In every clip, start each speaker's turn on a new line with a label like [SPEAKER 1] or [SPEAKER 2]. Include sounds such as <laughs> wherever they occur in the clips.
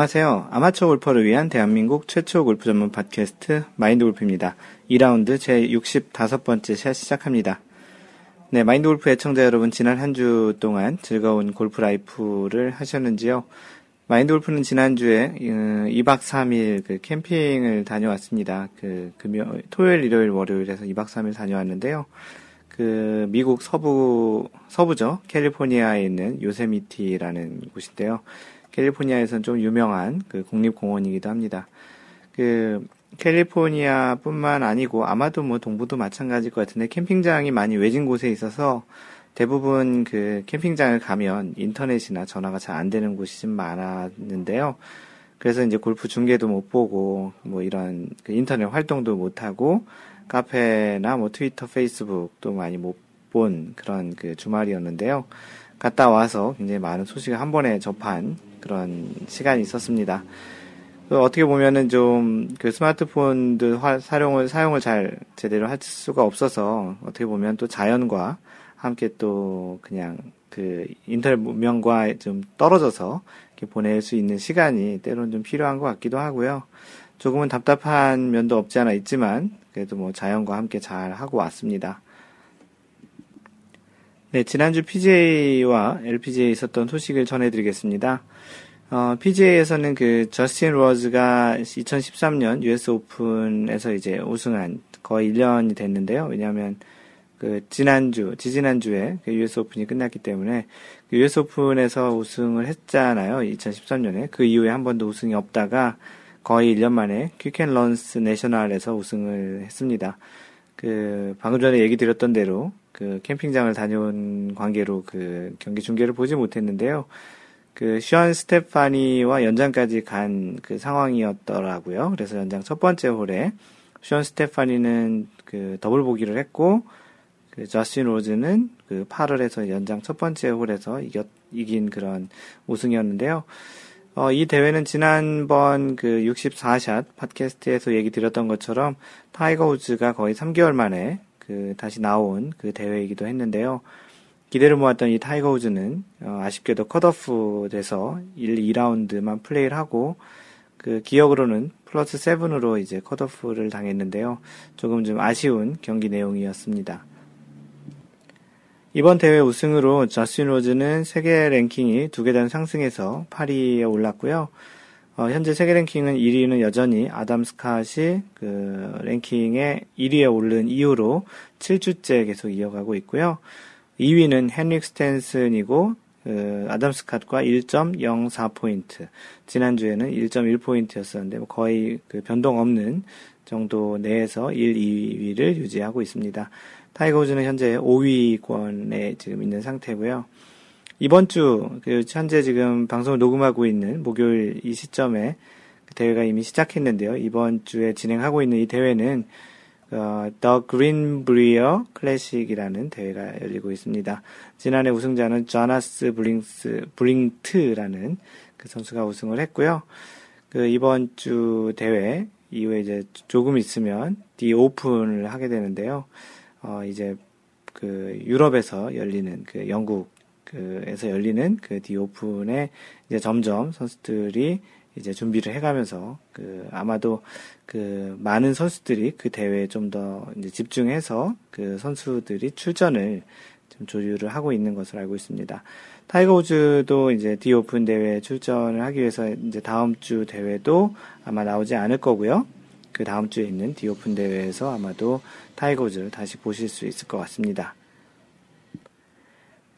[SPEAKER 1] 안녕하세요. 아마추어 골퍼를 위한 대한민국 최초 골프 전문 팟캐스트 마인드 골프입니다. 2라운드 제 65번째 샷 시작합니다. 네, 마인드 골프 애청자 여러분, 지난 한 주 동안 즐거운 골프 life를 하셨는지요? 마인드 골프는 지난주에 2박 어, 3일 그 캠핑을 다녀왔습니다. 그 금요, 토요일, 일요일, 월요일에서 2박 3일 다녀왔는데요. 그 미국 서부, 서부죠. 캘리포니아에 있는 요세미티라는 곳인데요. 캘리포니아에서는 좀 유명한 그 국립공원이기도 합니다. 그 캘리포니아뿐만 아니고 아마도 뭐 동부도 마찬가지일 것 같은데 캠핑장이 많이 외진 곳에 있어서 대부분 그 캠핑장을 가면 인터넷이나 전화가 잘 안 되는 곳이 좀 많았는데요. 그래서 이제 골프 중계도 못 보고 뭐 이런 그 인터넷 활동도 못 하고 카페나 뭐 트위터, 페이스북도 많이 못 본 그런 그 주말이었는데요. 갔다 와서 굉장히 많은 소식을 한 번에 접한 그런 시간이 있었습니다. 그 어떻게 보면은 좀 그 스마트폰도 사용을 사용을 잘 제대로 할 수가 없어서 어떻게 보면 또 자연과 함께 또 그냥 그 인터넷 문명과 좀 떨어져서 이렇게 보낼 수 있는 시간이 때로는 좀 필요한 것 같기도 하고요. 조금은 답답한 면도 없지 않아 있지만 그래도 뭐 자연과 함께 잘 하고 왔습니다. 네, 지난주 PGA와 LPGA에 있었던 소식을 전해드리겠습니다. 어, PGA에서는 그 저스틴 로즈가 2013년 US 오픈에서 이제 우승한 거의 1년이 됐는데요. 왜냐하면 그 지난주, 지지난주에 그 US 오픈이 끝났기 때문에 그 US 오픈에서 우승을 했잖아요. 2013년에. 그 이후에 한 번도 우승이 없다가 거의 1년 만에 퀵앤런스 내셔널에서 우승을 했습니다. 그 방금 전에 얘기 드렸던 대로 그 캠핑장을 다녀온 관계로 그 경기 중계를 보지 못했는데요. 그 숀 스테파니와 연장까지 간 그 상황이었더라고요. 그래서 연장 첫 번째 홀에 숀 스테파니는 그 더블 보기를 했고 그 저스틴 로즈는 그 파를 해서 연장 첫 번째 홀에서 이겼 이긴 그런 우승이었는데요. 어, 이 대회는 지난번 그 64샷 팟캐스트에서 얘기 드렸던 것처럼 타이거 우즈가 거의 3개월 만에 그 다시 나온 그 대회이기도 했는데요. 기대를 모았던 이 타이거 우즈는 어, 아쉽게도 컷오프 돼서 1, 2라운드만 플레이를 하고 그 기억으로는 플러스 7으로 이제 컷오프를 당했는데요. 조금 좀 아쉬운 경기 내용이었습니다. 이번 대회 우승으로 저스틴 로즈는 세계 랭킹이 두 계단 상승해서 8위에 올랐고요. 어, 현재 세계 랭킹은 1위는 여전히 아담 스캇이 그 랭킹에 1위에 오른 이후로 7주째 계속 이어가고 있고요. 2위는 헨릭 스탠슨이고 그 아담 스캇과 1.04 포인트. 지난주에는 1.1 포인트였었는데 뭐 거의 그 변동 없는 정도 내에서 1, 2위를 유지하고 있습니다. 타이거 우즈는 현재 5위권에 지금 있는 상태고요. 이번 주, 그 현재 지금 방송을 녹음하고 있는 목요일 이 시점에 그 대회가 이미 시작했는데요. 이번 주에 진행하고 있는 이 대회는 어, The Greenbrier Classic이라는 대회가 열리고 있습니다. 지난해 우승자는 조나스 브릭스, 브릭스트라는 그 선수가 우승을 했고요. 그 이번 주 대회 이후에 이제 조금 있으면 The Open을 하게 되는데요. 어, 이제 그 유럽에서 열리는 그 영국 그에서 열리는 그 디오픈에 이제 점점 선수들이 이제 준비를 해가면서 그 아마도 그 많은 선수들이 그 대회에 좀 더 이제 집중해서 그 선수들이 출전을 좀 조율을 하고 있는 것으로 알고 있습니다. 타이거 우즈도 이제 디오픈 대회에 출전을 하기 위해서 이제 다음 주 대회도 아마 나오지 않을 거고요. 그 다음 주에 있는 디오픈 대회에서 아마도 타이거 우즈를 다시 보실 수 있을 것 같습니다.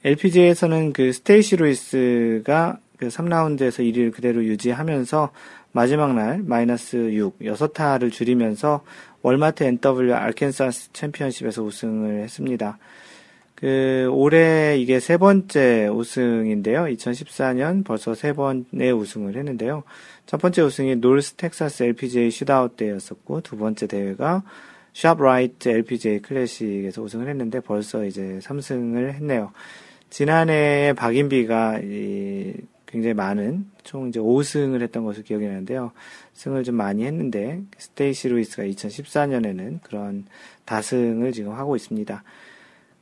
[SPEAKER 1] LPGA에서는 그 스테이시 루이스가 그 3라운드에서 1위를 그대로 유지하면서 마지막 날 마이너스 6, 6타를 줄이면서 월마트 NW 알켄사스 챔피언십에서 우승을 했습니다. 그 올해 이게 세 번째 우승인데요. 2014년 벌써 세 번의 우승을 했는데요. 첫 번째 우승이 노스 텍사스 LPGA 슛아웃 때였었고 두 번째 대회가 샵라이트 LPGA 클래식에서 우승을 했는데 벌써 이제 3승을 했네요. 지난해 박인비가 이 굉장히 많은 총 이제 5승을 했던 것으로 기억이 나는데요. 승을 좀 많이 했는데 스테이시 루이스가 2014년에는 그런 다승을 지금 하고 있습니다.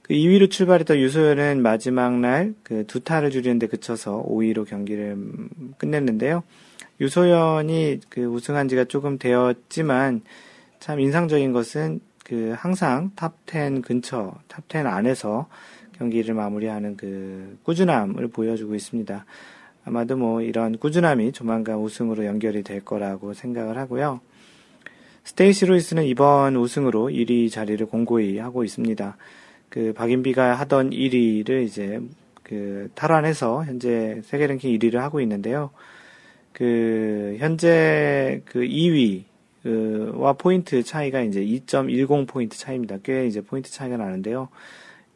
[SPEAKER 1] 그 2위로 출발했던 유소연은 마지막 날 그 두 타를 줄이는데 그쳐서 5위로 경기를 끝냈는데요. 유소연이 그 우승한 지가 조금 되었지만 참 인상적인 것은 그 항상 탑 10 근처, 탑 10 안에서 경기를 마무리하는 그 꾸준함을 보여주고 있습니다. 아마도 뭐 이런 꾸준함이 조만간 우승으로 연결이 될 거라고 생각을 하고요. 스테이시 루이스는 이번 우승으로 1위 자리를 공고히 하고 있습니다. 그 박인비가 하던 1위를 이제 그 탈환해서 현재 세계 랭킹 1위를 하고 있는데요. 그 현재 그 2위와 포인트 차이가 이제 2.10 포인트 차이입니다. 꽤 이제 포인트 차이가 나는데요.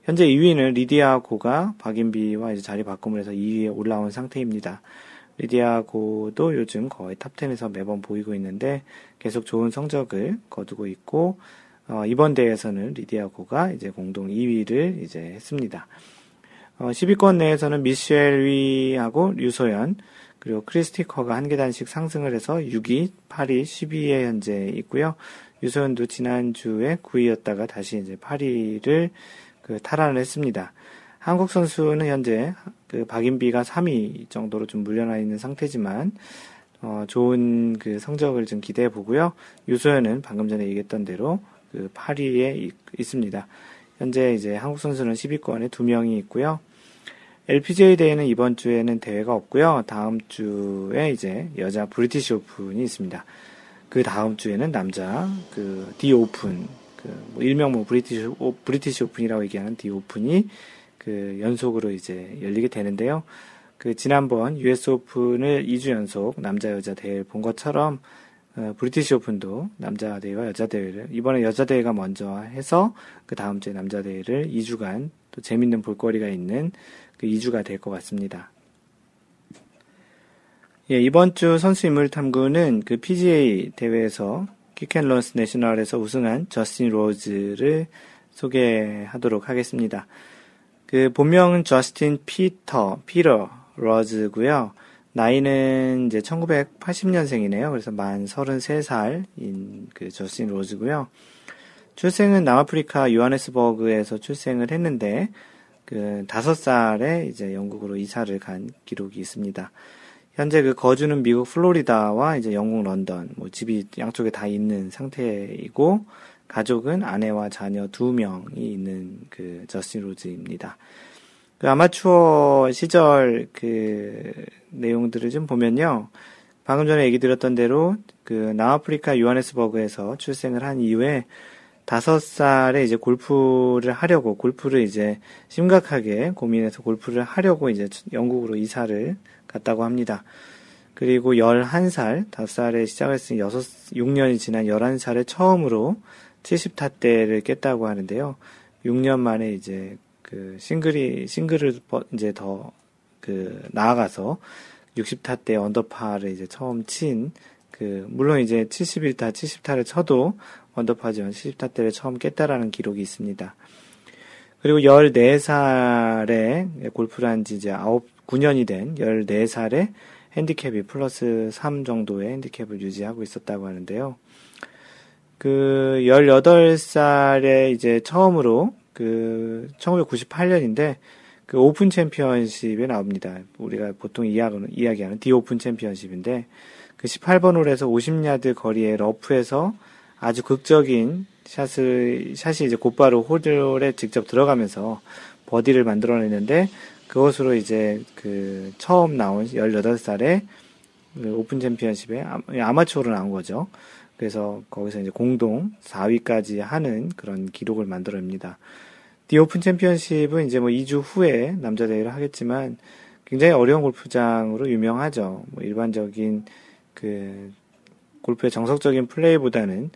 [SPEAKER 1] 현재 2위는 리디아고가 박인비와 이제 자리 바꿈을 해서 2위에 올라온 상태입니다. 리디아고도 요즘 거의 탑10에서 매번 보이고 있는데 계속 좋은 성적을 거두고 있고 어, 이번 대회에서는 리디아고가 이제 공동 2위를 이제 했습니다. 어, 10위권 내에서는 미셸 위하고 류소연 그리고 크리스티커가 한 계단씩 상승을 해서 6위, 8위, 10위에 현재 있고요. 유소연도 지난주에 9위였다가 다시 이제 8위를 그 탈환을 했습니다. 한국 선수는 현재 그 박인비가 3위 정도로 좀 물려나 있는 상태지만 어, 좋은 그 성적을 좀 기대해 보고요. 유소연은 방금 전에 얘기했던 대로 그 8위에 있, 있습니다. 현재 이제 한국 선수는 10위권에 두 명이 있고요. LPGA 대회는 이번 주에는 대회가 없고요. 다음 주에 이제 여자 브리티시 오픈이 있습니다. 그 다음 주에는 남자 그 디 오픈 그뭐 일명 뭐 브리티시 오, 브리티시 오픈이라고 얘기하는 디 오픈이 그 연속으로 이제 열리게 되는데요. 그 지난번 US 오픈을 2주 연속 남자 여자 대회를 본 것처럼 어, 브리티시 오픈도 남자 대회와 여자 대회를 이번에 여자 대회가 먼저 해서 그 다음 주에 남자 대회를 2주간 또 재밌는 볼거리가 있는 그 2주가 될 것 같습니다. 예, 이번 주 선수 인물 탐구는 그 PGA 대회에서 퀴큰론스 내셔널에서 우승한 저스틴 로즈를 소개하도록 하겠습니다. 그 본명은 저스틴 피터, 피터 로즈고요. 나이는 이제 1980년생이네요. 그래서 만 33살인 그 저스틴 로즈고요. 출생은 남아프리카 요하네스버그에서 출생을 했는데 그 다섯 살에 이제 영국으로 이사를 간 기록이 있습니다. 현재 그 거주는 미국 플로리다와 이제 영국 런던, 뭐 집이 양쪽에 다 있는 상태이고, 가족은 아내와 자녀 두 명이 있는 그 저스틴 로즈입니다. 그 아마추어 시절 그 내용들을 좀 보면요. 방금 전에 얘기 드렸던 대로 그 남아프리카 요하네스버그에서 출생을 한 이후에 다섯 살에 이제 골프를 하려고 골프를 이제 심각하게 고민해서 골프를 하려고 이제 영국으로 이사를 갔다고 합니다. 그리고 11살, 5살에 시작했으니 6, 6년이 지난 11살에 처음으로 70타대를 깼다고 하는데요. 6년 만에 이제 그 싱글이, 싱글을 이제 더 그 나아가서 60타대 언더파를 이제 처음 친 그, 물론 이제 71타, 70타를 쳐도 언더파지만 70타대를 처음 깼다라는 기록이 있습니다. 그리고 14살에 골프를 한 지 이제 9, 9년이 된 14살에 핸디캡이 플러스 3 정도의 핸디캡을 유지하고 있었다고 하는데요. 그 18살에 이제 처음으로 그 1998년인데 그 오픈 챔피언십에 나옵니다. 우리가 보통 이야기하는, 이야기하는 디 오픈 챔피언십인데 그 18번 홀에서 50야드 거리의 러프에서 아주 극적인 샷을 샷이 이제 곧바로 홀에 직접 들어가면서 버디를 만들어내는데 그것으로 이제 그 처음 나온 18살에 그 오픈 챔피언십에 아마추어로 나온 거죠. 그래서 거기서 이제 공동 4위까지 하는 그런 기록을 만들어냅니다. 디 오픈 챔피언십은 이제 뭐 2주 후에 남자 대회를 하겠지만 굉장히 어려운 골프장으로 유명하죠. 뭐 일반적인 그 골프의 정석적인 플레이보다는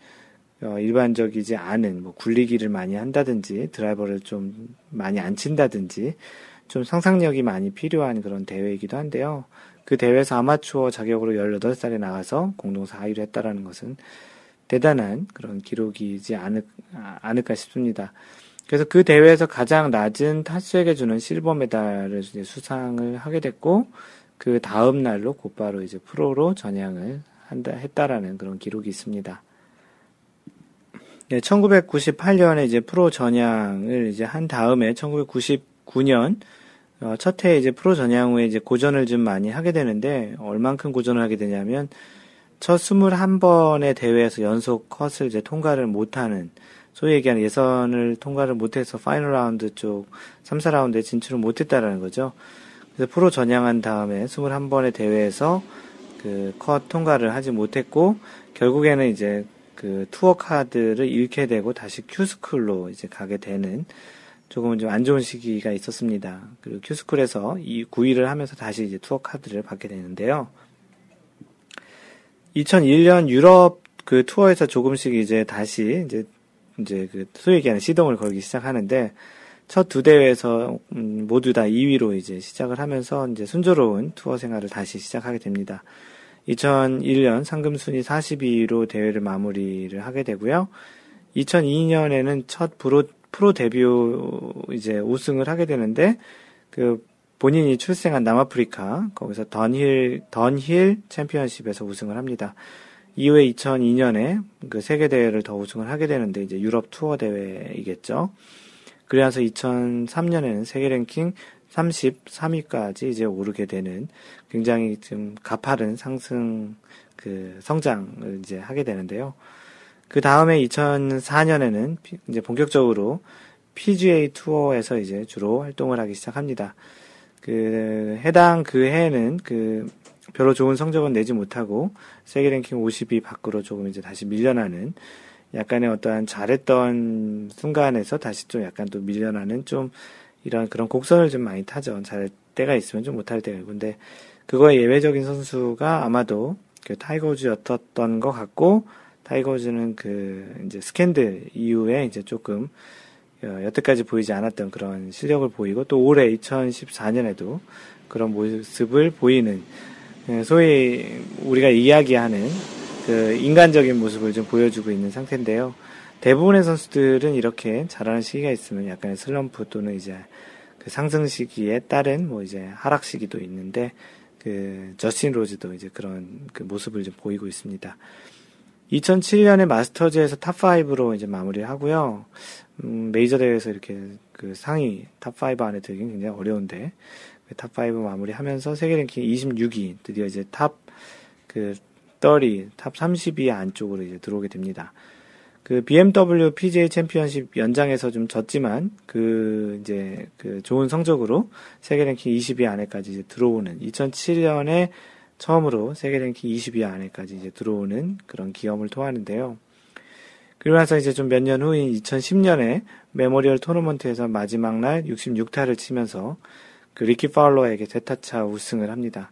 [SPEAKER 1] 어, 일반적이지 않은 뭐 굴리기를 많이 한다든지 드라이버를 좀 많이 안 친다든지 좀 상상력이 많이 필요한 그런 대회이기도 한데요. 그 대회에서 아마추어 자격으로 18살에 나가서 공동 4위를 했다라는 것은 대단한 그런 기록이지 않을, 않을까 싶습니다. 그래서 그 대회에서 가장 낮은 타수에게 주는 실버 메달을 수상을 하게 됐고, 그 다음 날로 곧바로 이제 프로로 전향을 한다, 했다라는 그런 기록이 있습니다. 네, 1998년에 이제 프로 전향을 이제 한 다음에 1999년 어, 첫해 이제 프로 전향 후에 이제 고전을 좀 많이 하게 되는데 얼만큼 고전을 하게 되냐면 첫 21번의 대회에서 연속 컷을 이제 통과를 못하는 소위 얘기하는 예선을 통과를 못해서 파이널 라운드 쪽 3, 4라운드에 진출을 못했다라는 거죠. 그래서 프로 전향한 다음에 21번의 대회에서 그 컷 통과를 하지 못했고 결국에는 이제 그 투어 카드를 잃게 되고 다시 큐스쿨로 이제 가게 되는 조금은 좀 안 좋은 시기가 있었습니다. 그리고 큐스쿨에서 이 9위를 하면서 다시 이제 투어 카드를 받게 되는데요. 2001년 유럽 그 투어에서 조금씩 이제 다시 이제 이제 그 소위 얘기하는 시동을 걸기 시작하는데 첫 두 대회에서 음 모두 다 2위로 이제 시작을 하면서 이제 순조로운 투어 생활을 다시 시작하게 됩니다. 2001년 상금 순위 42위로 대회를 마무리를 하게 되고요. 2002년에는 첫 프로 프로 데뷔 이제 우승을 하게 되는데 그 본인이 출생한 남아프리카 거기서 던힐 던힐 챔피언십에서 우승을 합니다. 이후에 2002년에 그 세계 대회를 더 우승을 하게 되는데 이제 유럽 투어 대회이겠죠. 그래서 2003년에는 세계 랭킹 33위까지 이제 오르게 되는 굉장히 좀 가파른 상승 그 성장을 이제 하게 되는데요. 그 다음에 2004년에는 이제 본격적으로 PGA 투어에서 이제 주로 활동을 하기 시작합니다. 그 해당 그 해에는 그 별로 좋은 성적은 내지 못하고 세계 랭킹 50위 밖으로 조금 이제 다시 밀려나는 약간의 어떠한 잘했던 순간에서 다시 좀 약간 또 밀려나는 좀 이런 그런 곡선을 좀 많이 타죠. 잘 때가 있으면 좀 못할 때가 있고. 근데 그거의 예외적인 선수가 아마도 그 타이거즈였던 것 같고, 타이거즈는 그 이제 스캔들 이후에 이제 조금 어, 여태까지 보이지 않았던 그런 실력을 보이고 또 올해 2014년에도 그런 모습을 보이는 예, 소위 우리가 이야기하는 그 인간적인 모습을 좀 보여주고 있는 상태인데요. 대부분의 선수들은 이렇게 잘하는 시기가 있으면 약간의 슬럼프 또는 이제 그 상승 시기에 따른 뭐 이제 하락 시기도 있는데 그 저스틴 로즈도 이제 그런 그 모습을 좀 보이고 있습니다. 2007년에 마스터즈에서 탑5로 이제 마무리를 하고요. 음, 메이저 대회에서 이렇게 그 상위 탑5 안에 들긴 굉장히 어려운데 그 탑5 마무리 하면서 세계 랭킹 26위 드디어 이제 탑그 30, 탑 30위 안쪽으로 이제 들어오게 됩니다. 그 BMW PGA 챔피언십 연장에서 좀 졌지만 그 이제 그 좋은 성적으로 세계 랭킹 20위 안에까지 이제 들어오는 2007년에 처음으로 세계 랭킹 20위 안에까지 이제 들어오는 그런 기염을 토하는데요. 그리고 나서 이제 좀 몇 년 후인 2010년에 메모리얼 토너먼트에서 마지막 날 66타를 치면서 그 리키 파울러에게 세 타 차 우승을 합니다.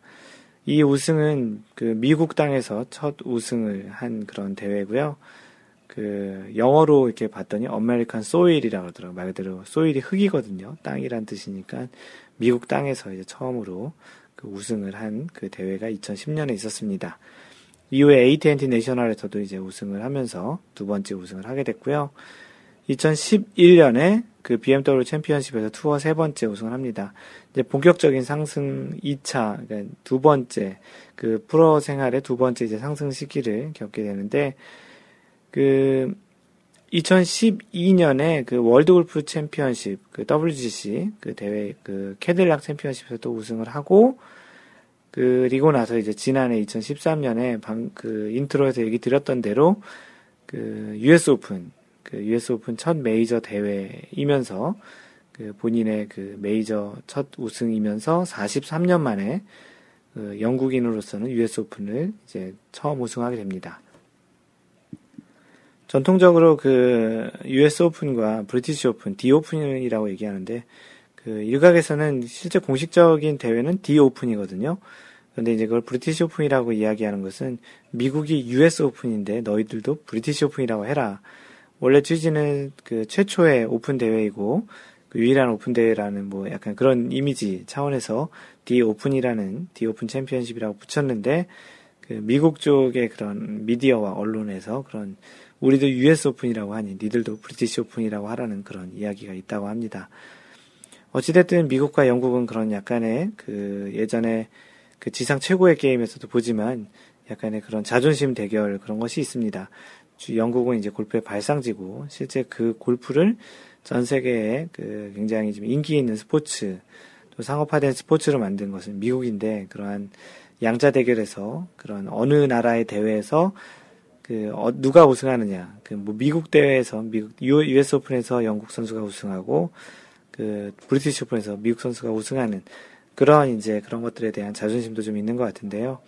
[SPEAKER 1] 이 우승은 그 미국 땅에서 첫 우승을 한 그런 대회고요. 그 영어로 이렇게 봤더니 American soil이라고 그러더라고요. 말 그대로 soil이 흙이거든요. 땅이란 뜻이니까 미국 땅에서 이제 처음으로 그 우승을 한 그 대회가 2010년에 있었습니다. 이후에 AT&T 내셔널에서도 이제 우승을 하면서 두 번째 우승을 하게 됐고요. 2011년에 그 BMW 챔피언십에서 투어 세 번째 우승을 합니다. 이제 본격적인 상승 2차, 그러니까 두 번째, 그 프로 생활의 두 번째 이제 상승 시기를 겪게 되는데, 그 2012년에 그 월드 골프 챔피언십 그 WGC 그 대회 그 캐딜락 챔피언십에서도 우승을 하고 그리고 나서 이제 지난해 2013년에 방 그 인트로에서 얘기 드렸던 대로 그 US 오픈 그 US 오픈 첫 메이저 대회이면서 그 본인의 그 메이저 첫 우승이면서 43년 만에 그 영국인으로서는 US 오픈을 이제 처음 우승하게 됩니다. 전통적으로 그 US 오픈과 브리티시 오픈, 디 오픈이라고 얘기하는데 그 일각에서는 실제 공식적인 대회는 디 오픈이거든요. 그런데 이제 그걸 브리티시 오픈이라고 이야기하는 것은 미국이 US 오픈인데 너희들도 브리티시 오픈이라고 해라. 원래 취지는 그 최초의 오픈 대회이고 그 유일한 오픈 대회라는 뭐 약간 그런 이미지 차원에서 디 오픈이라는 디 오픈 챔피언십이라고 붙였는데 그 미국 쪽의 그런 미디어와 언론에서 그런 우리도 US 오픈이라고 하니 니들도 브리티시 오픈이라고 하라는 그런 이야기가 있다고 합니다. 어찌됐든 미국과 영국은 그런 약간의 그 예전에 그 지상 최고의 게임에서도 보지만 약간의 그런 자존심 대결 그런 것이 있습니다. 영국은 이제 골프의 발상지고 실제 그 골프를 전 세계에 그 굉장히 좀 인기 있는 스포츠 또 상업화된 스포츠로 만든 것은 미국인데 그러한 양자 대결에서 그런 어느 나라의 대회에서 그 어, 누가 우승하느냐 그 뭐 미국 대회에서 미국 US 오픈에서 영국 선수가 우승하고 그 브리티시 오픈에서 미국 선수가 우승하는 그런 이제 그런 것들에 대한 자존심도 좀 있는 것 같은데요.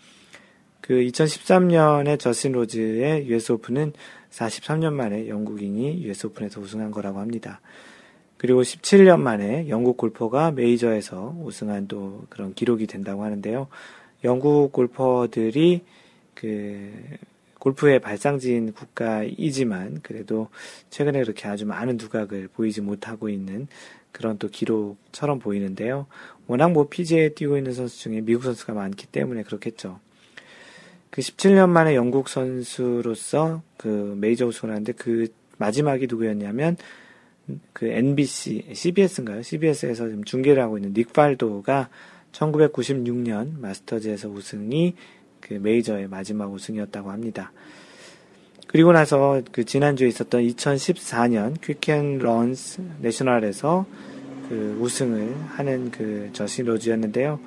[SPEAKER 1] 그 2013년에 저스틴 로즈의 US 오픈은 43년 만에 영국인이 US 오픈에서 우승한 거라고 합니다. 그리고 17년 만에 영국 골퍼가 메이저에서 우승한 또 그런 기록이 된다고 하는데요. 영국 골퍼들이 그 골프의 발상지인 국가이지만 그래도 최근에 그렇게 아주 많은 두각을 보이지 못하고 있는 그런 또 기록처럼 보이는데요. 워낙 뭐 PGA에 뛰고 있는 선수 중에 미국 선수가 많기 때문에 그렇겠죠. 그 17년 만에 영국 선수로서 그 메이저 우승을 하는데 그 마지막이 누구였냐면 그 NBC, CBS인가요? CBS에서 지금 중계를 하고 있는 닉 팔도가 1996년 마스터즈에서 우승이 그 메이저의 마지막 우승이었다고 합니다. 그리고 나서 그 지난주에 있었던 2014년 퀴큰 론스 내셔널에서 그 우승을 하는 그 저스틴 로즈였는데요.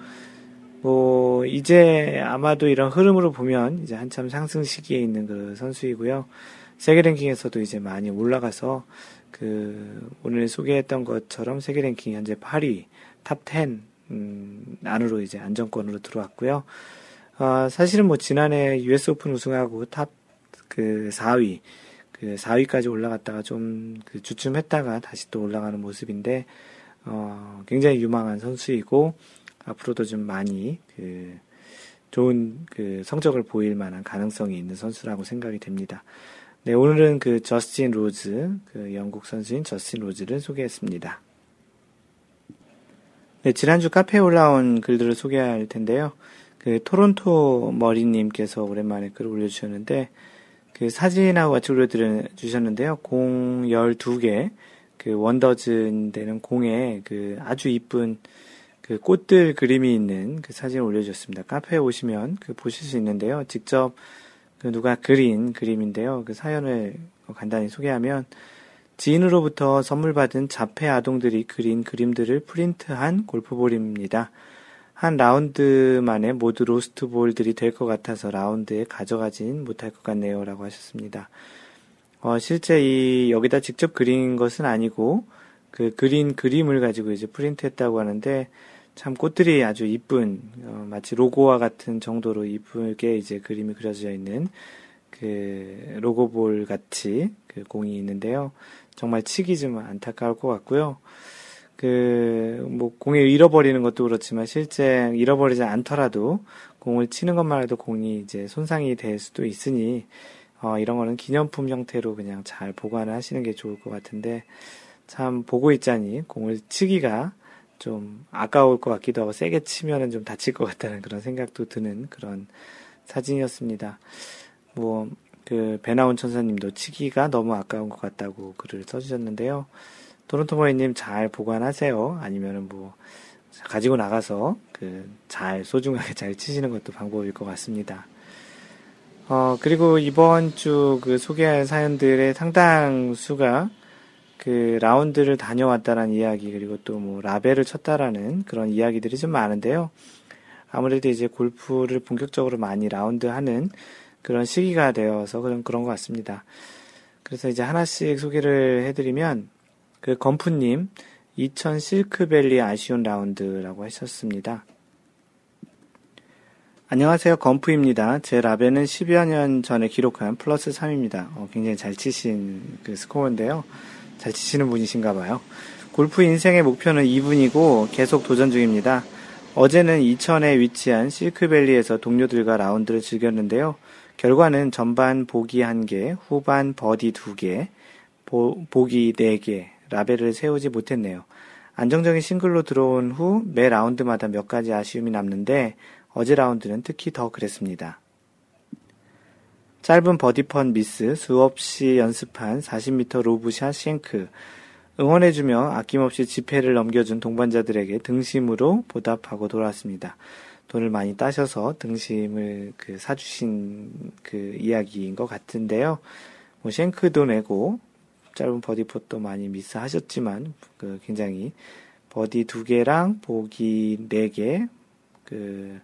[SPEAKER 1] 뭐 이제 아마도 이런 흐름으로 보면 이제 한참 상승 시기에 있는 그 선수이고요. 세계 랭킹에서도 이제 많이 올라가서 그 오늘 소개했던 것처럼 세계 랭킹 현재 8위, 탑 10, 음, 안으로 이제 안정권으로 들어왔고요. 어, 사실은 뭐 지난해 US 오픈 우승하고 탑 그 4위, 그 4위까지 올라갔다가 좀 그 주춤했다가 다시 또 올라가는 모습인데, 어, 굉장히 유망한 선수이고, 앞으로도 좀 많이 그 좋은 그 성적을 보일 만한 가능성이 있는 선수라고 생각이 됩니다. 네, 오늘은 그 저스틴 로즈, 그 영국 선수인 저스틴 로즈를 소개했습니다. 네, 지난주 카페에 올라온 글들을 소개할 텐데요. 그 토론토 머리님께서 오랜만에 글을 올려주셨는데 그 사진하고 같이 올려주셨는데요. 공 12개 그 원더즌 되는 공에 그 아주 이쁜 그 꽃들 그림이 있는 그 사진을 올려주셨습니다. 카페에 오시면 그 보실 수 있는데요. 직접 그 누가 그린 그림인데요. 그 사연을 간단히 소개하면 지인으로부터 선물 받은 자폐 아동들이 그린 그림들을 프린트한 골프볼입니다. 한 라운드 만에 모두 로스트 볼들이 될 것 같아서 라운드에 가져가진 못할 것 같네요. 라고 하셨습니다. 어, 실제 이, 여기다 직접 그린 것은 아니고, 그 그린 그림을 가지고 이제 프린트 했다고 하는데, 참 꽃들이 아주 이쁜, 어, 마치 로고와 같은 정도로 이쁘게 이제 그림이 그려져 있는 그 로고볼 같이 그 공이 있는데요. 정말 치기 좀 안타까울 것 같고요. 그, 뭐, 공을 잃어버리는 것도 그렇지만 실제 잃어버리지 않더라도 공을 치는 것만 해도 공이 이제 손상이 될 수도 있으니, 어, 이런 거는 기념품 형태로 그냥 잘 보관을 하시는 게 좋을 것 같은데, 참 보고 있자니 공을 치기가 좀 아까울 것 같기도 하고 세게 치면은 좀 다칠 것 같다는 그런 생각도 드는 그런 사진이었습니다. 뭐, 그, 배나온 천사님도 치기가 너무 아까운 것 같다고 글을 써주셨는데요. 토론토 머이님 잘 보관하세요. 아니면은 뭐 가지고 나가서 그 잘 소중하게 <laughs> 잘 치시는 것도 방법일 것 같습니다. 어 그리고 이번 주 그 소개할 사연들의 상당수가 그 라운드를 다녀왔다라는 이야기 그리고 또 뭐 라벨을 쳤다라는 그런 이야기들이 좀 많은데요. 아무래도 이제 골프를 본격적으로 많이 라운드 하는 그런 시기가 되어서 그런 그런 것 같습니다. 그래서 이제 하나씩 소개를 해드리면 그 건프님 2000 실크밸리 아쉬운 라운드라고 하셨습니다. 안녕하세요. 건프입니다. 제 라벨은 10여 년 전에 기록한 플러스 3입니다. 어, 굉장히 잘 치신 그 스코어인데요. 잘 치시는 분이신가 봐요. 골프 인생의 목표는 이븐이고 계속 도전 중입니다. 어제는 이천에 위치한 실크밸리에서 동료들과 라운드를 즐겼는데요. 결과는 전반 보기 1개, 후반 버디 2개, 보, 보기 4개, 라베를 세우지 못했네요. 안정적인 싱글로 들어온 후 매 라운드마다 몇 가지 아쉬움이 남는데 어제 라운드는 특히 더 그랬습니다. 짧은 버디펏 미스, 수없이 연습한 40m 로브샷 생크, 응원해주며 아낌없이 지폐를 넘겨준 동반자들에게 등심으로 보답하고 돌아왔습니다. 돈을 많이 따셔서 등심을 그 사주신 그 이야기인 것 같은데요. 뭐 생크도 내고 짧은 버디펏도 많이 미스하셨지만 그 굉장히 버디 두 개랑 보기 네 개, 그,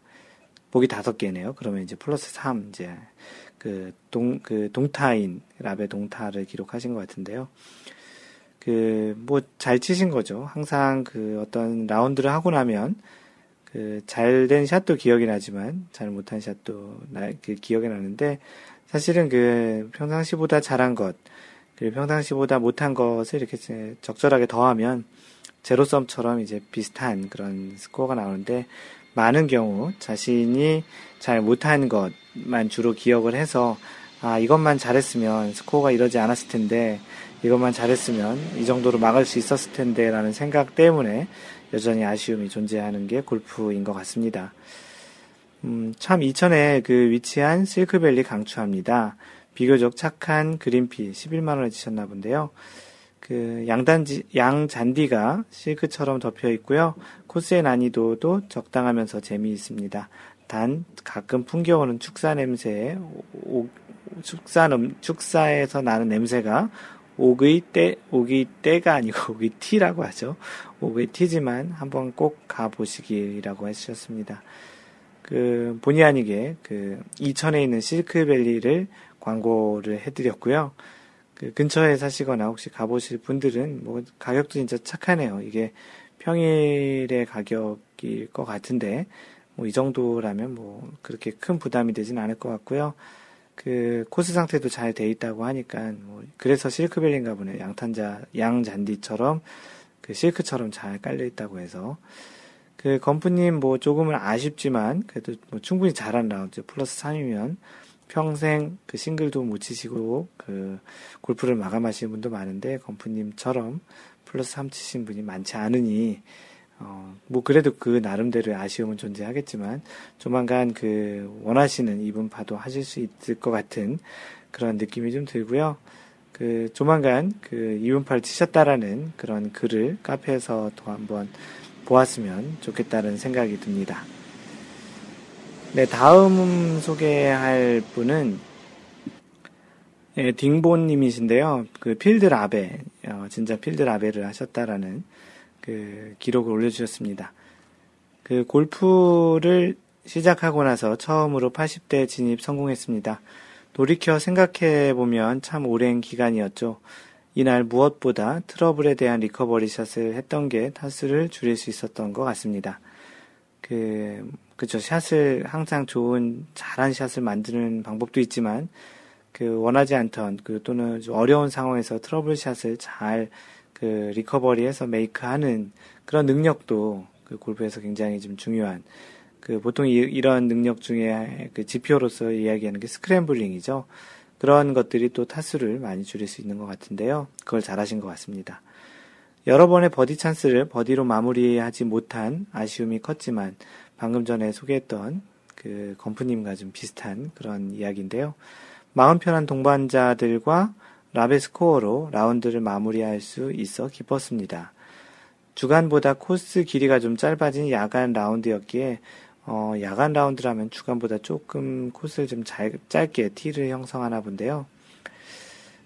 [SPEAKER 1] 보기 다섯 개네요. 그러면 이제 플러스 3, 이제, 그, 동, 그, 동타인, 라베 동타를 기록하신 것 같은데요. 그, 뭐, 잘 치신 거죠. 항상 그 어떤 라운드를 하고 나면, 그, 잘된 샷도 기억이 나지만, 잘 못한 샷도 나, 그 기억이 나는데, 사실은 그, 평상시보다 잘한 것, 그리고 평상시보다 못한 것을 이렇게 적절하게 더하면, 제로섬처럼 이제 비슷한 그런 스코어가 나오는데, 많은 경우 자신이 잘 못한 것만 주로 기억을 해서, 아, 이것만 잘했으면 스코어가 이러지 않았을 텐데, 이것만 잘했으면 이 정도로 막을 수 있었을 텐데 라는 생각 때문에 여전히 아쉬움이 존재하는 게 골프인 것 같습니다. 음, 참 이천에 그 위치한 실크밸리 강추합니다. 비교적 착한 그린피 11만원에 지셨나 본데요. 그 양단지, 양잔디가 실크처럼 덮여 있고요. 코스의 난이도도 적당하면서 재미있습니다. 단 가끔 풍겨오는 축사 냄새에 오, 축사 축사에서 나는 냄새가 옥의 때, 옥의 때가 아니고 <laughs> 옥의 티라고 하죠. 옥의 티지만 한번 꼭 가보시기라고 해주셨습니다. 그, 본의 아니게 그, 이천에 있는 실크밸리를 광고를 해드렸고요. 그 근처에 사시거나 혹시 가보실 분들은 뭐 가격도 진짜 착하네요. 이게 평일의 가격일 것 같은데 뭐 이 정도라면 뭐 그렇게 큰 부담이 되진 않을 것 같고요. 그 코스 상태도 잘 돼 있다고 하니까 뭐 그래서 실크벨인가 보네 양탄자 양 잔디처럼 그 실크처럼 잘 깔려 있다고 해서 그 건프님 뭐 조금은 아쉽지만 그래도 뭐 충분히 잘한 라운드 플러스 3이면 평생 그 싱글도 못 치시고 그 골프를 마감하시는 분도 많은데 건프님처럼 플러스 3 치신 분이 많지 않으니 어, 뭐 그래도 그 나름대로의 아쉬움은 존재하겠지만 조만간 그 원하시는 이분 파도 하실 수 있을 것 같은 그런 느낌이 좀 들고요. 그 조만간 그 이분파를 치셨다라는 그런 글을 카페에서 또 한번 보았으면 좋겠다는 생각이 듭니다. 네, 다음 소개할 분은 예, 딩보님이신데요. 그 필드 라베, 어, 진짜 필드 라베를 하셨다라는 그 기록을 올려주셨습니다. 그 골프를 시작하고 나서 처음으로 80대 진입 성공했습니다. 돌이켜 생각해 보면 참 오랜 기간이었죠. 이날 무엇보다 트러블에 대한 리커버리 샷을 했던 게 타수를 줄일 수 있었던 것 같습니다. 그, 그쵸. 샷을 항상 좋은, 잘한 샷을 만드는 방법도 있지만, 그 원하지 않던, 그 또는 어려운 상황에서 트러블 샷을 잘 그 리커버리해서 make하는 그런 능력도 그 골프에서 굉장히 좀 중요한 그 보통 이, 런 능력 중에 그 지표로서 이야기하는 게 scrambling이죠. 그런 것들이 또 타수를 많이 줄일 수 있는 것 같은데요. 그걸 잘하신 것 같습니다. 여러 번의 버디 찬스를 버디로 마무리하지 못한 아쉬움이 컸지만 방금 전에 소개했던 그 건프님과 좀 비슷한 그런 이야기인데요. 마음 편한 동반자들과 라베 스코어로 라운드를 마무리할 수 있어 기뻤습니다. 주간보다 코스 길이가 좀 짧아진 야간 라운드였기에 어, 야간 라운드라면 주간보다 조금 코스를 좀 잘, 짧게 티를 형성하나 본데요.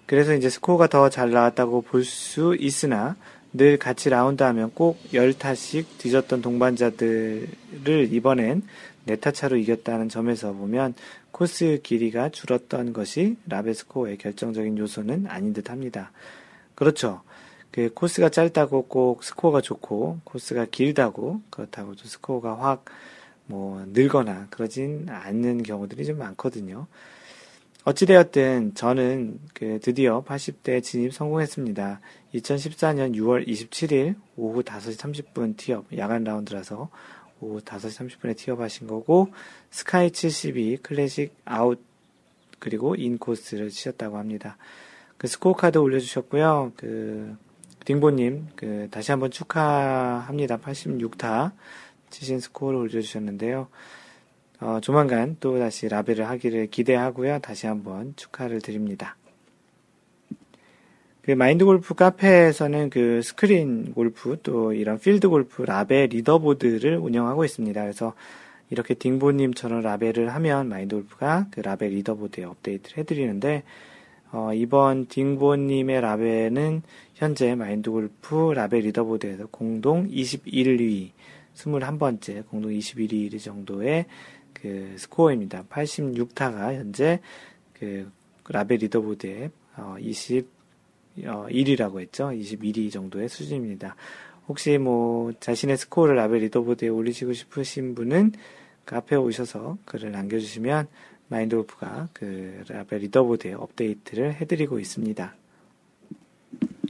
[SPEAKER 1] 그래서 이제 스코어가 더 잘 나왔다고 볼 수 있으나 늘 같이 라운드 하면 꼭 10타씩 뒤졌던 동반자들을 이번엔 4타 차로 이겼다는 점에서 보면 코스 길이가 줄었던 것이 라베스코어의 결정적인 요소는 아닌 듯 합니다. 그렇죠. 그 코스가 짧다고 꼭 스코어가 좋고 코스가 길다고 그렇다고 또 스코어가 확 뭐 늘거나 그러진 않는 경우들이 좀 많거든요. 어찌되었든 저는 그 드디어 80대 진입 성공했습니다. 2014년 6월 27일 오후 5시 30분 티업 야간 라운드라서 오후 5시 30분에 티업하신 거고 스카이 72 클래식 아웃 그리고 인 코스를 치셨다고 합니다. 그 스코어 카드 올려주셨고요. 그 딩보님 그 다시 한번 축하합니다. 86타 치신 스코어를 올려주셨는데요. 어, 조만간 또 다시 라베를 하기를 기대하고요. 다시 한번 축하를 드립니다. 그 마인드 골프 카페에서는 그 스크린 골프 또 이런 필드 골프 라베 리더보드를 운영하고 있습니다. 그래서 이렇게 딩보님처럼 라베를 하면 마인드 골프가 그 라베 리더보드에 업데이트를 해드리는데 어, 이번 딩보님의 라베는 현재 마인드 골프 라베 리더보드에서 공동 21위, 21번째 공동 21위 정도의 그 스코어입니다. 86타가 현재 그 라베 리더보드에 어, 20, 어, 1위라고 했죠. 21위 정도의 수준입니다. 혹시 뭐 자신의 스코어를 라베 리더보드에 올리시고 싶으신 분은 카페에 오셔서 글을 남겨주시면 마인드골프가 그 라베 리더보드에 업데이트를 해드리고 있습니다.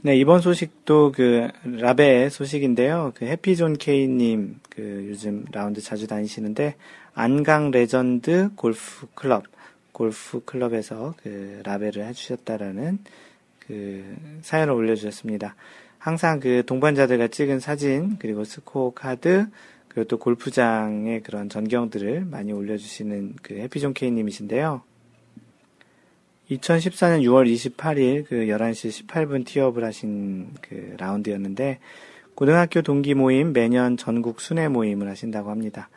[SPEAKER 1] 네, 이번 소식도 그 라베 소식인데요. 그 해피존 케이님 그 요즘 라운드 자주 다니시는데 안강 레전드 골프 클럽 골프 클럽에서 그 라베를 해주셨다라는 그 사연을 올려주셨습니다. 항상 그 동반자들과 찍은 사진 그리고 스코어 카드 그리고 또 골프장의 그런 전경들을 많이 올려주시는 그 해피존 케이님이신데요. 2014년 6월 28일 그 11시 18분 티업을 하신 그 라운드였는데 고등학교 동기 모임 매년 전국 순회 모임을 하신다고 합니다.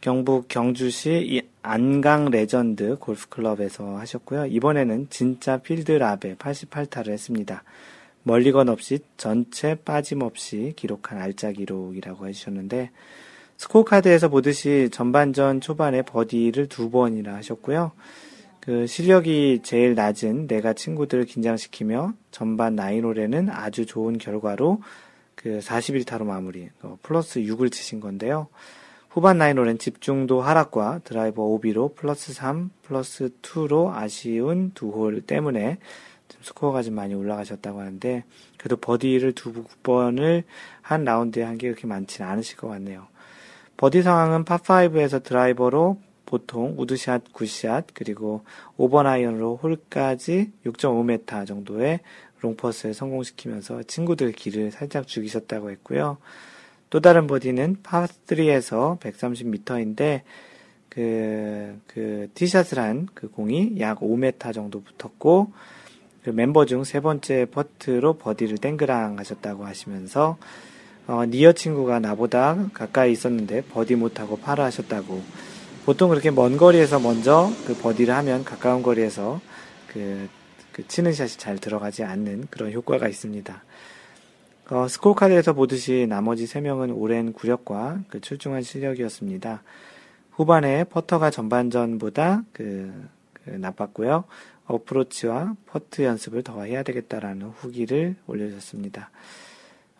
[SPEAKER 1] 경북 경주시 안강 레전드 골프클럽에서 하셨고요. 이번에는 진짜 필드라베 88타를 했습니다. 멀리건 없이 전체 빠짐없이 기록한 알짜 기록이라고 해주셨는데 스코어 카드에서 보듯이 전반전 초반에 버디를 두 번이나 하셨고요. 그 실력이 제일 낮은 내가 친구들을 긴장시키며 전반 나인홀에는 아주 좋은 결과로 그 41타로 마무리, 어, 플러스 6을 치신 건데요. 후반 나인홀엔 집중도 하락과 드라이버 오비로 플러스 3, 플러스 2로 아쉬운 두 홀 때문에 좀 스코어가 좀 많이 올라가셨다고 하는데 그래도 버디를 두 번을 한 라운드에 한 게 그렇게 많지는 않으실 것 같네요. 버디 상황은 파5에서 드라이버로 보통 우드샷, good shot, 그리고 5번 아이언으로 홀까지 6.5m 정도의 long putt을 성공시키면서 친구들 길을 살짝 죽이셨다고 했고요. 또 다른 버디는 파3에서 130m인데 그, 그, 티샷을 한 그 공이 약 5m 정도 붙었고, 그 멤버 중 세 번째 퍼트로 버디를 땡그랑 하셨다고 하시면서, 어, near 친구가 나보다 가까이 있었는데 버디 못하고 파라 하셨다고. 보통 그렇게 먼 거리에서 먼저 그 버디를 하면 가까운 거리에서 그, 그 치는 샷이 잘 들어가지 않는 그런 효과가 있습니다. 어, 스코어 카드에서 보듯이 나머지 3명은 오랜 구력과 그 출중한 실력이었습니다. 후반에 퍼터가 전반전보다 그, 그 나빴고요. 어프로치와 퍼트 연습을 더 해야 되겠다라는 후기를 올려줬습니다.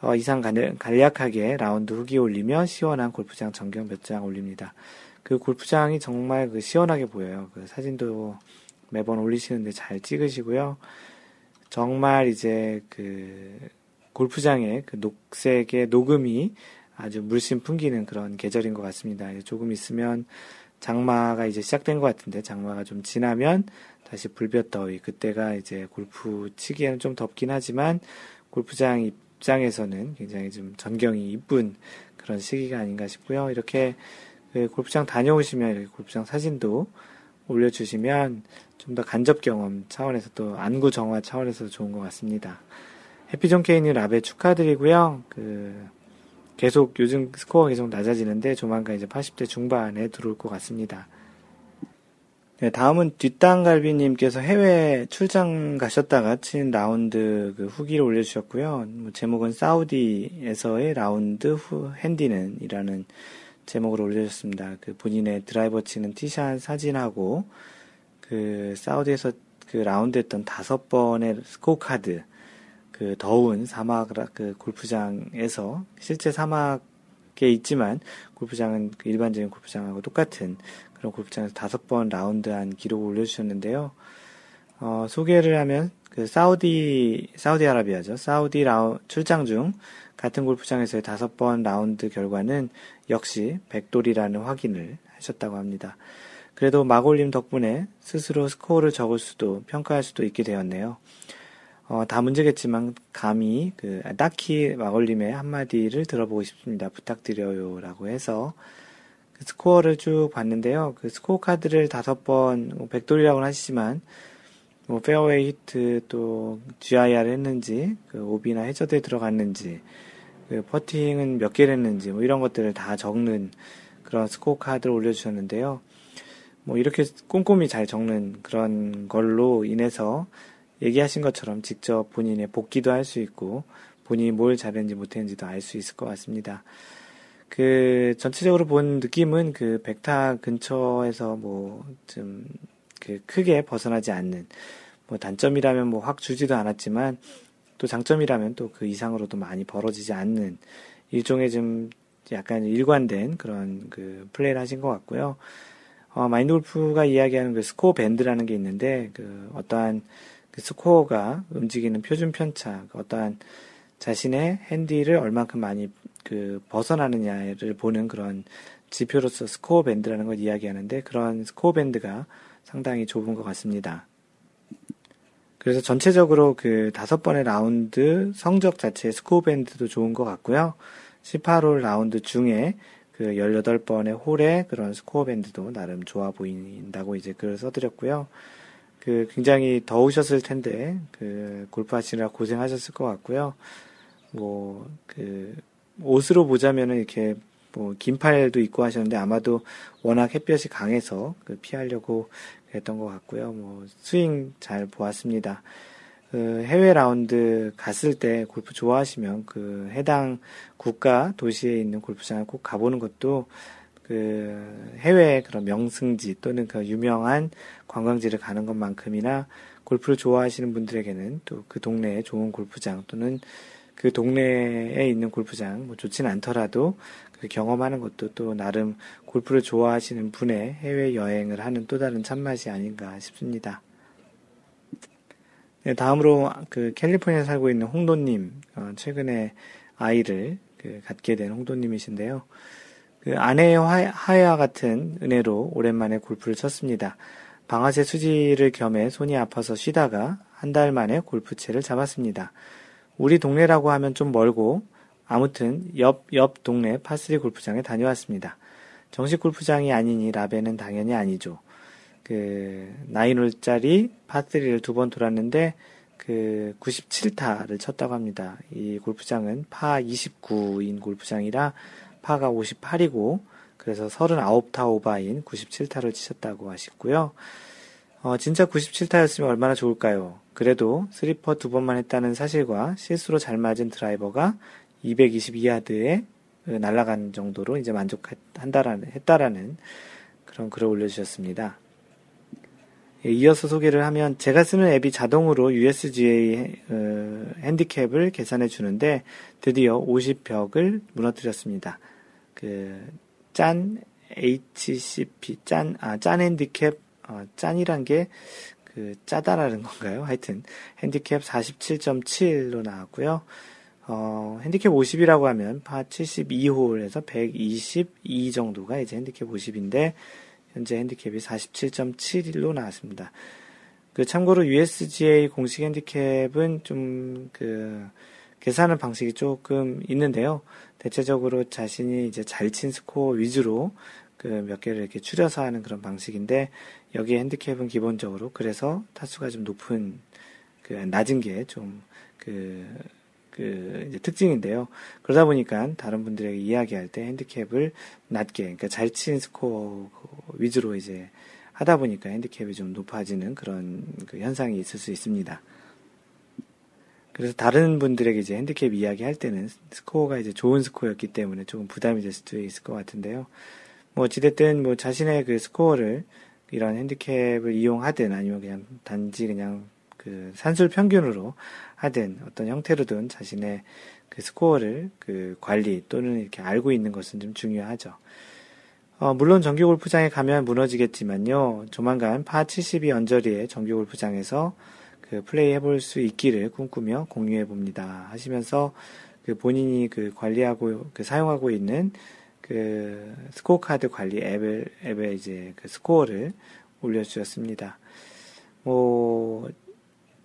[SPEAKER 1] 어, 이상 간략하게 라운드 후기 올리며 시원한 골프장 전경 몇 장 올립니다. 그 골프장이 정말 그 시원하게 보여요. 그 사진도 매번 올리시는데 잘 찍으시고요. 정말 이제 그 골프장의 그 녹색의 녹음이 아주 물씬 풍기는 그런 계절인 것 같습니다. 조금 있으면 장마가 이제 시작된 것 같은데 장마가 좀 지나면 다시 불볕더위 그때가 이제 골프 치기에는 좀 덥긴 하지만 골프장 입장에서는 굉장히 좀 전경이 이쁜 그런 시기가 아닌가 싶고요. 이렇게 그 골프장 다녀오시면 이렇게 골프장 사진도 올려주시면 좀 더 간접 경험 차원에서 또 안구 정화 차원에서 좋은 것 같습니다. 해피존 케이님 라벨 축하드리고요. 그 계속 요즘 스코어가 계속 낮아지는데 조만간 이제 80대 중반에 들어올 것 같습니다. 네, 다음은 뒷땅갈비님께서 해외 출장 가셨다가 친 라운드 그 후기를 올려주셨고요. 뭐 제목은 사우디에서의 라운드 후 핸디는 이라는 제목으로 올려주셨습니다. 그 본인의 드라이버 치는 티샷 사진하고 그 사우디에서 그 라운드 했던 다섯 번의 스코어 카드 그 더운 사막 그 골프장에서 실제 사막에 있지만 골프장은 그 일반적인 골프장하고 똑같은 그런 골프장에서 다섯 번 라운드한 기록을 올려주셨는데요. 어, 소개를 하면 그 사우디 사우디아라비아죠. 사우디 라우 출장 중 같은 골프장에서의 다섯 번 라운드 결과는 역시 백돌이라는 확인을 하셨다고 합니다. 그래도 마골님 덕분에 스스로 스코어를 적을 수도 평가할 수도 있게 되었네요. 어, 다 문제겠지만 감히 그 딱히 마골님의 한마디를 들어보고 싶습니다. 부탁드려요라고 해서 그 스코어를 쭉 봤는데요. 그 스코어 카드를 다섯 번뭐 백돌이라고는 하시지만 뭐 fairway hit 또 GIR 했는지 그 오비나 해저드에 들어갔는지 그 퍼팅은 몇 개를 했는지 뭐 이런 것들을 다 적는 그런 스코어 카드를 올려주셨는데요. 뭐 이렇게 꼼꼼히 잘 적는 그런 걸로 인해서 얘기하신 것처럼 직접 본인의 복귀도 할 수 있고 본인이 뭘 잘했는지 못했는지도 알 수 있을 것 같습니다. 그 전체적으로 본 느낌은 그 백타 근처에서 뭐 좀 그 크게 벗어나지 않는 뭐 단점이라면 뭐 확 주지도 않았지만 또 장점이라면 또 그 이상으로도 많이 벌어지지 않는 일종의 좀 약간 일관된 그런 그 플레이를 하신 것 같고요. 어, 마인드 골프가 이야기하는 그 score band라는 게 있는데 그 어떠한 그 스코어가 움직이는 표준 편차, 그 어떠한 자신의 핸디를 얼만큼 많이 그 벗어나느냐를 보는 그런 지표로서 score band라는 걸 이야기하는데 그런 score band가 상당히 좁은 것 같습니다. 그래서 전체적으로 그 다섯 번의 라운드 성적 자체의 score band도 좋은 것 같고요. 18홀 라운드 중에 그 18번의 홀의 그런 스코어 밴드도 나름 좋아 보인다고 이제 글을 써드렸고요. 그 굉장히 더우셨을 텐데 그 골프 하시느라 고생하셨을 것 같고요. 뭐 그 옷으로 보자면은 이렇게 뭐 긴팔도 입고 하셨는데 아마도 워낙 햇볕이 강해서 그 피하려고 했던 것 같고요. 뭐 스윙 잘 보았습니다. 그 해외 라운드 갔을 때 골프 좋아하시면 그 해당 국가 도시에 있는 골프장을 꼭 가보는 것도 그 해외 그런 명승지 또는 그 유명한 관광지를 가는 것만큼이나 골프를 좋아하시는 분들에게는 또 그 동네에 좋은 골프장 또는 그 동네에 있는 골프장 뭐 좋지는 않더라도 그 경험하는 것도 또 나름 골프를 좋아하시는 분의 해외 여행을 하는 또 다른 참맛이 아닌가 싶습니다. 네, 다음으로 그 캘리포니아에 살고 있는 홍도님 어, 최근에 아이를 그 갖게 된 홍도님이신데요. 그 아내의 하야 같은 은혜로 오랜만에 골프를 쳤습니다. 방아쇠 수지를 겸해 손이 아파서 쉬다가 한 달 만에 골프채를 잡았습니다. 우리 동네라고 하면 좀 멀고 아무튼 옆, 옆 동네 파스리 골프장에 다녀왔습니다. 정식 골프장이 아니니 라벤은 당연히 아니죠. 그, 나인홀짜리 파3를 두 번 돌았는데, 그, 97타를 쳤다고 합니다. 이 골프장은 파 29인 골프장이라 파가 58이고, 그래서 39타 오바인 97타를 치셨다고 하시고요. 어, 진짜 97타였으면 얼마나 좋을까요? 그래도 three putt 두 번만 했다는 사실과 실수로 잘 맞은 드라이버가 222야드에 날아간 정도로 이제 만족한다라는, 했다라는 그런 글을 올려주셨습니다. 예, 이어서 소개를 하면 제가 쓰는 앱이 자동으로 USGA 어, 핸디캡을 계산해 주는데 드디어 50벽을 무너뜨렸습니다. 그 짠 HCP 짠 아 짠 핸디캡 어, 짠이란 게 그 짜다라는 건가요? 하여튼 핸디캡 47.7로 나왔고요. 어, 핸디캡 50이라고 하면 파 72홀에서 122 정도가 이제 핸디캡 50인데 현재 핸디캡이 47.71로 나왔습니다. 그 참고로 USGA 공식 핸디캡은 좀 그 계산하는 방식이 조금 있는데요. 대체적으로 자신이 이제 잘 친 스코어 위주로 그 몇 개를 이렇게 추려서 하는 그런 방식인데 여기 핸디캡은 기본적으로 그래서 타수가 좀 높은 그 낮은 게 좀 그 그 특징인데요. 그러다 보니까 다른 분들에게 이야기할 때 핸디캡을 낮게, 그러니까 잘 친 스코어 위주로 이제 하다 보니까 핸디캡이 좀 높아지는 그런 그 현상이 있을 수 있습니다. 그래서 다른 분들에게 이제 핸디캡 이야기할 때는 스코어가 이제 좋은 스코어였기 때문에 조금 부담이 될 수도 있을 것 같은데요. 뭐 어찌됐든 뭐 자신의 그 스코어를 이런 핸디캡을 이용하든 아니면 그냥 단지 그냥 그 산술 평균으로 하든 어떤 형태로든 자신의 그 스코어를 그 관리 또는 이렇게 알고 있는 것은 좀 중요하죠. 어, 물론 정규 골프장에 가면 무너지겠지만요. 조만간 파 72 언저리의 정규 골프장에서 그 플레이 해볼 수 있기를 꿈꾸며 공유해 봅니다. 하시면서 그 본인이 그 관리하고 그 사용하고 있는 그 스코어 카드 관리 앱을 앱에 이제 그 스코어를 올려주셨습니다. 뭐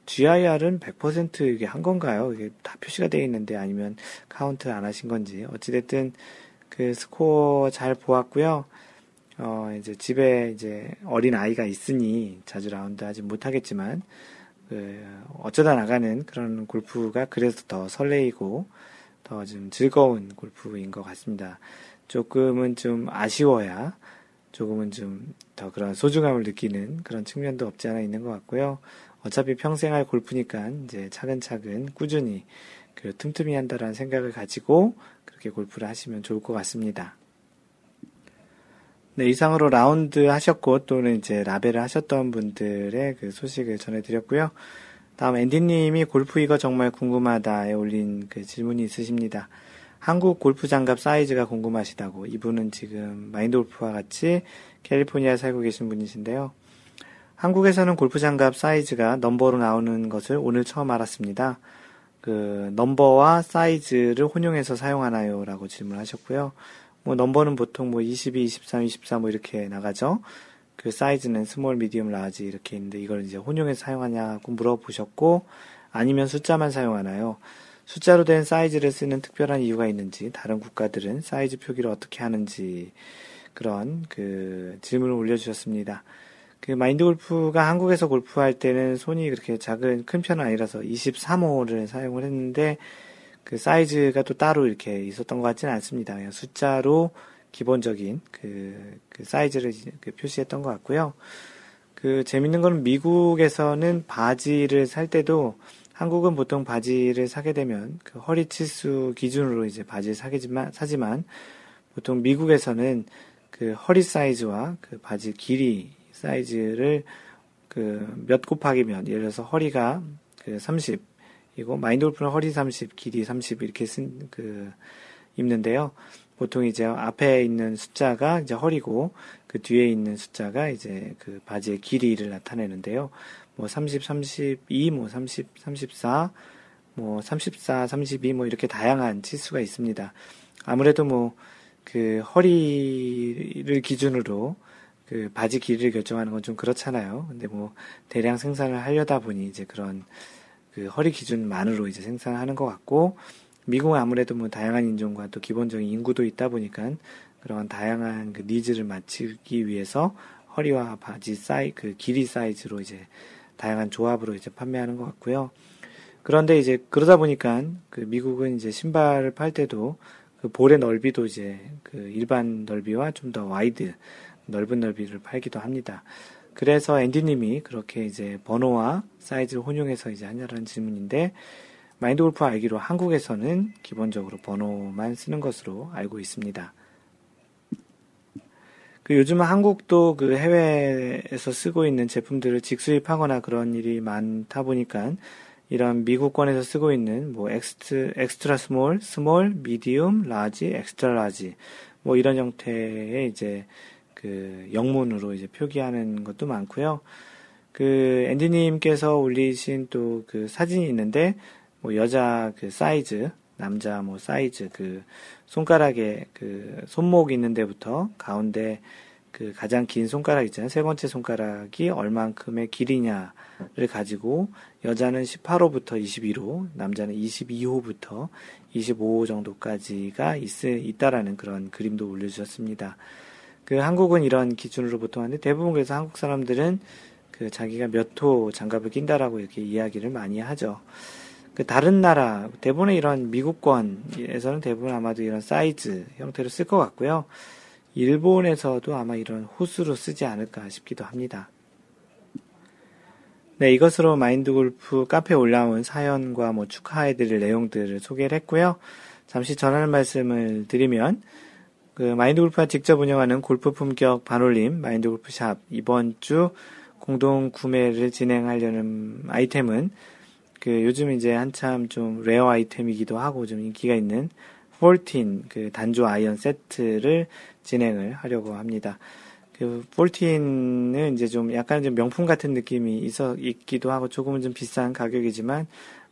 [SPEAKER 1] GIR은 100% 이게 한 건가요? 이게 다 표시가 되어 있는데 아니면 카운트 안 하신 건지 어찌됐든 그 스코어 잘 보았고요. 어 이제 집에 이제 어린 아이가 있으니 자주 라운드 하지 못하겠지만 그 어쩌다 나가는 그런 골프가 그래서 더 설레이고 더 좀 즐거운 골프인 것 같습니다. 조금은 좀 아쉬워야 조금은 좀 더 그런 소중함을 느끼는 그런 측면도 없지 않아 있는 것 같고요. 어차피 평생 할 골프니까 이제 차근차근 꾸준히 그 틈틈이 한다라는 생각을 가지고 그렇게 골프를 하시면 좋을 것 같습니다. 네, 이상으로 라운드 하셨고 또는 이제 라벨을 하셨던 분들의 그 소식을 전해드렸고요. 다음 앤디님이 골프 이거 정말 궁금하다에 올린 그 질문이 있으십니다. 한국 골프 장갑 사이즈가 궁금하시다고 이분은 지금 마인드 골프와 같이 캘리포니아에 살고 계신 분이신데요. 한국에서는 골프 장갑 사이즈가 넘버로 나오는 것을 오늘 처음 알았습니다. 그 넘버와 사이즈를 혼용해서 사용하나요? 라고 질문하셨고요. 뭐 넘버는 보통 뭐 22, 23, 24 뭐 이렇게 나가죠. 그 사이즈는 small, medium, large 이렇게 있는데 이걸 이제 혼용해서 사용하냐고 물어보셨고 아니면 숫자만 사용하나요? 숫자로 된 사이즈를 쓰는 특별한 이유가 있는지 다른 국가들은 사이즈 표기를 어떻게 하는지 그런 그 질문을 올려주셨습니다. 그 마인드 골프가 한국에서 골프할 때는 손이 그렇게 작은 큰 편은 아니라서 23호를 사용을 했는데 그 사이즈가 또 따로 이렇게 있었던 것 같지는 않습니다. 그냥 숫자로 기본적인 그, 그 사이즈를 그 표시했던 것 같고요. 그 재밌는 거는 미국에서는 바지를 살 때도 한국은 보통 바지를 사게 되면 그 허리 치수 기준으로 이제 바지를 사겠지만 사지만 보통 미국에서는 그 허리 사이즈와 그 바지 길이 사이즈를 그 몇 곱하기 면 예를 들어서 허리가 그 30, 이거 마인드 골프는 허리 30, 길이 30 이렇게 쓴 그 입는데요. 보통 이제 앞에 있는 숫자가 이제 허리고 그 뒤에 있는 숫자가 이제 그 바지의 길이를 나타내는데요. 뭐 30, 32, 뭐 30, 34, 뭐 34, 32, 뭐 이렇게 다양한 치수가 있습니다. 아무래도 뭐 그 허리를 기준으로 그 바지 길이를 결정하는 건 좀 그렇잖아요. 근데 뭐 대량 생산을 하려다 보니 이제 그런 그 허리 기준만으로 이제 생산하는 것 같고 미국은 아무래도 뭐 다양한 인종과 또 기본적인 인구도 있다 보니까 그런 다양한 그 needs를 맞추기 위해서 허리와 바지 사이 그 길이 사이즈로 이제 다양한 조합으로 이제 판매하는 것 같고요. 그런데 이제 그러다 보니까 그 미국은 이제 신발을 팔 때도 그 볼의 넓이도 이제 그 일반 넓이와 좀 더 wide 넓은 넓이를 팔기도 합니다. 그래서 앤디님이 그렇게 이제 번호와 사이즈를 혼용해서 이제 하냐라는 질문인데 마인드 골프 알기로 한국에서는 기본적으로 번호만 쓰는 것으로 알고 있습니다. 그 요즘 한국도 그 해외에서 쓰고 있는 제품들을 직수입하거나 그런 일이 많다 보니까 이런 미국권에서 쓰고 있는 뭐 ext, extra small, small, medium, large, extra large 뭐 이런 형태의 이제 그 영문으로 이제 표기하는 것도 많고요. 그 앤디님께서 올리신 또 그 사진이 있는데 뭐 여자 그 사이즈, 남자 뭐 사이즈 그 손가락에 그 손목 있는 데부터 가운데 그 가장 긴 손가락 있잖아요. 세 번째 손가락이 얼만큼의 길이냐를 가지고 여자는 18호부터 21호, 남자는 22호부터 25호 정도까지가 있, 있다라는 그런 그림도 올려주셨습니다. 그 한국은 이런 기준으로 보통 하는데 대부분 그래서 한국 사람들은 그 자기가 몇 호 장갑을 낀다라고 이렇게 이야기를 많이 하죠. 그 다른 나라 대부분의 이런 미국권에서는 대부분 아마도 이런 사이즈 형태로 쓸 것 같고요. 일본에서도 아마 이런 호수로 쓰지 않을까 싶기도 합니다. 네, 이것으로 마인드 골프 카페에 올라온 사연과 뭐 축하해드릴 내용들을 소개를 했고요. 잠시 전하는 말씀을 드리면 그 마인드 골프가 직접 운영하는 골프 품격 반올림 마인드 골프샵 이번 주 공동 구매를 진행하려는 아이템은 그 요즘 이제 한참 좀 rare 아이템이기도 하고 좀 인기가 있는 14, 그 단조 아이언 세트를 진행을 하려고 합니다. 그 14은 이제 좀 약간 좀 명품 같은 느낌이 있어 있기도 하고 조금은 좀 비싼 가격이지만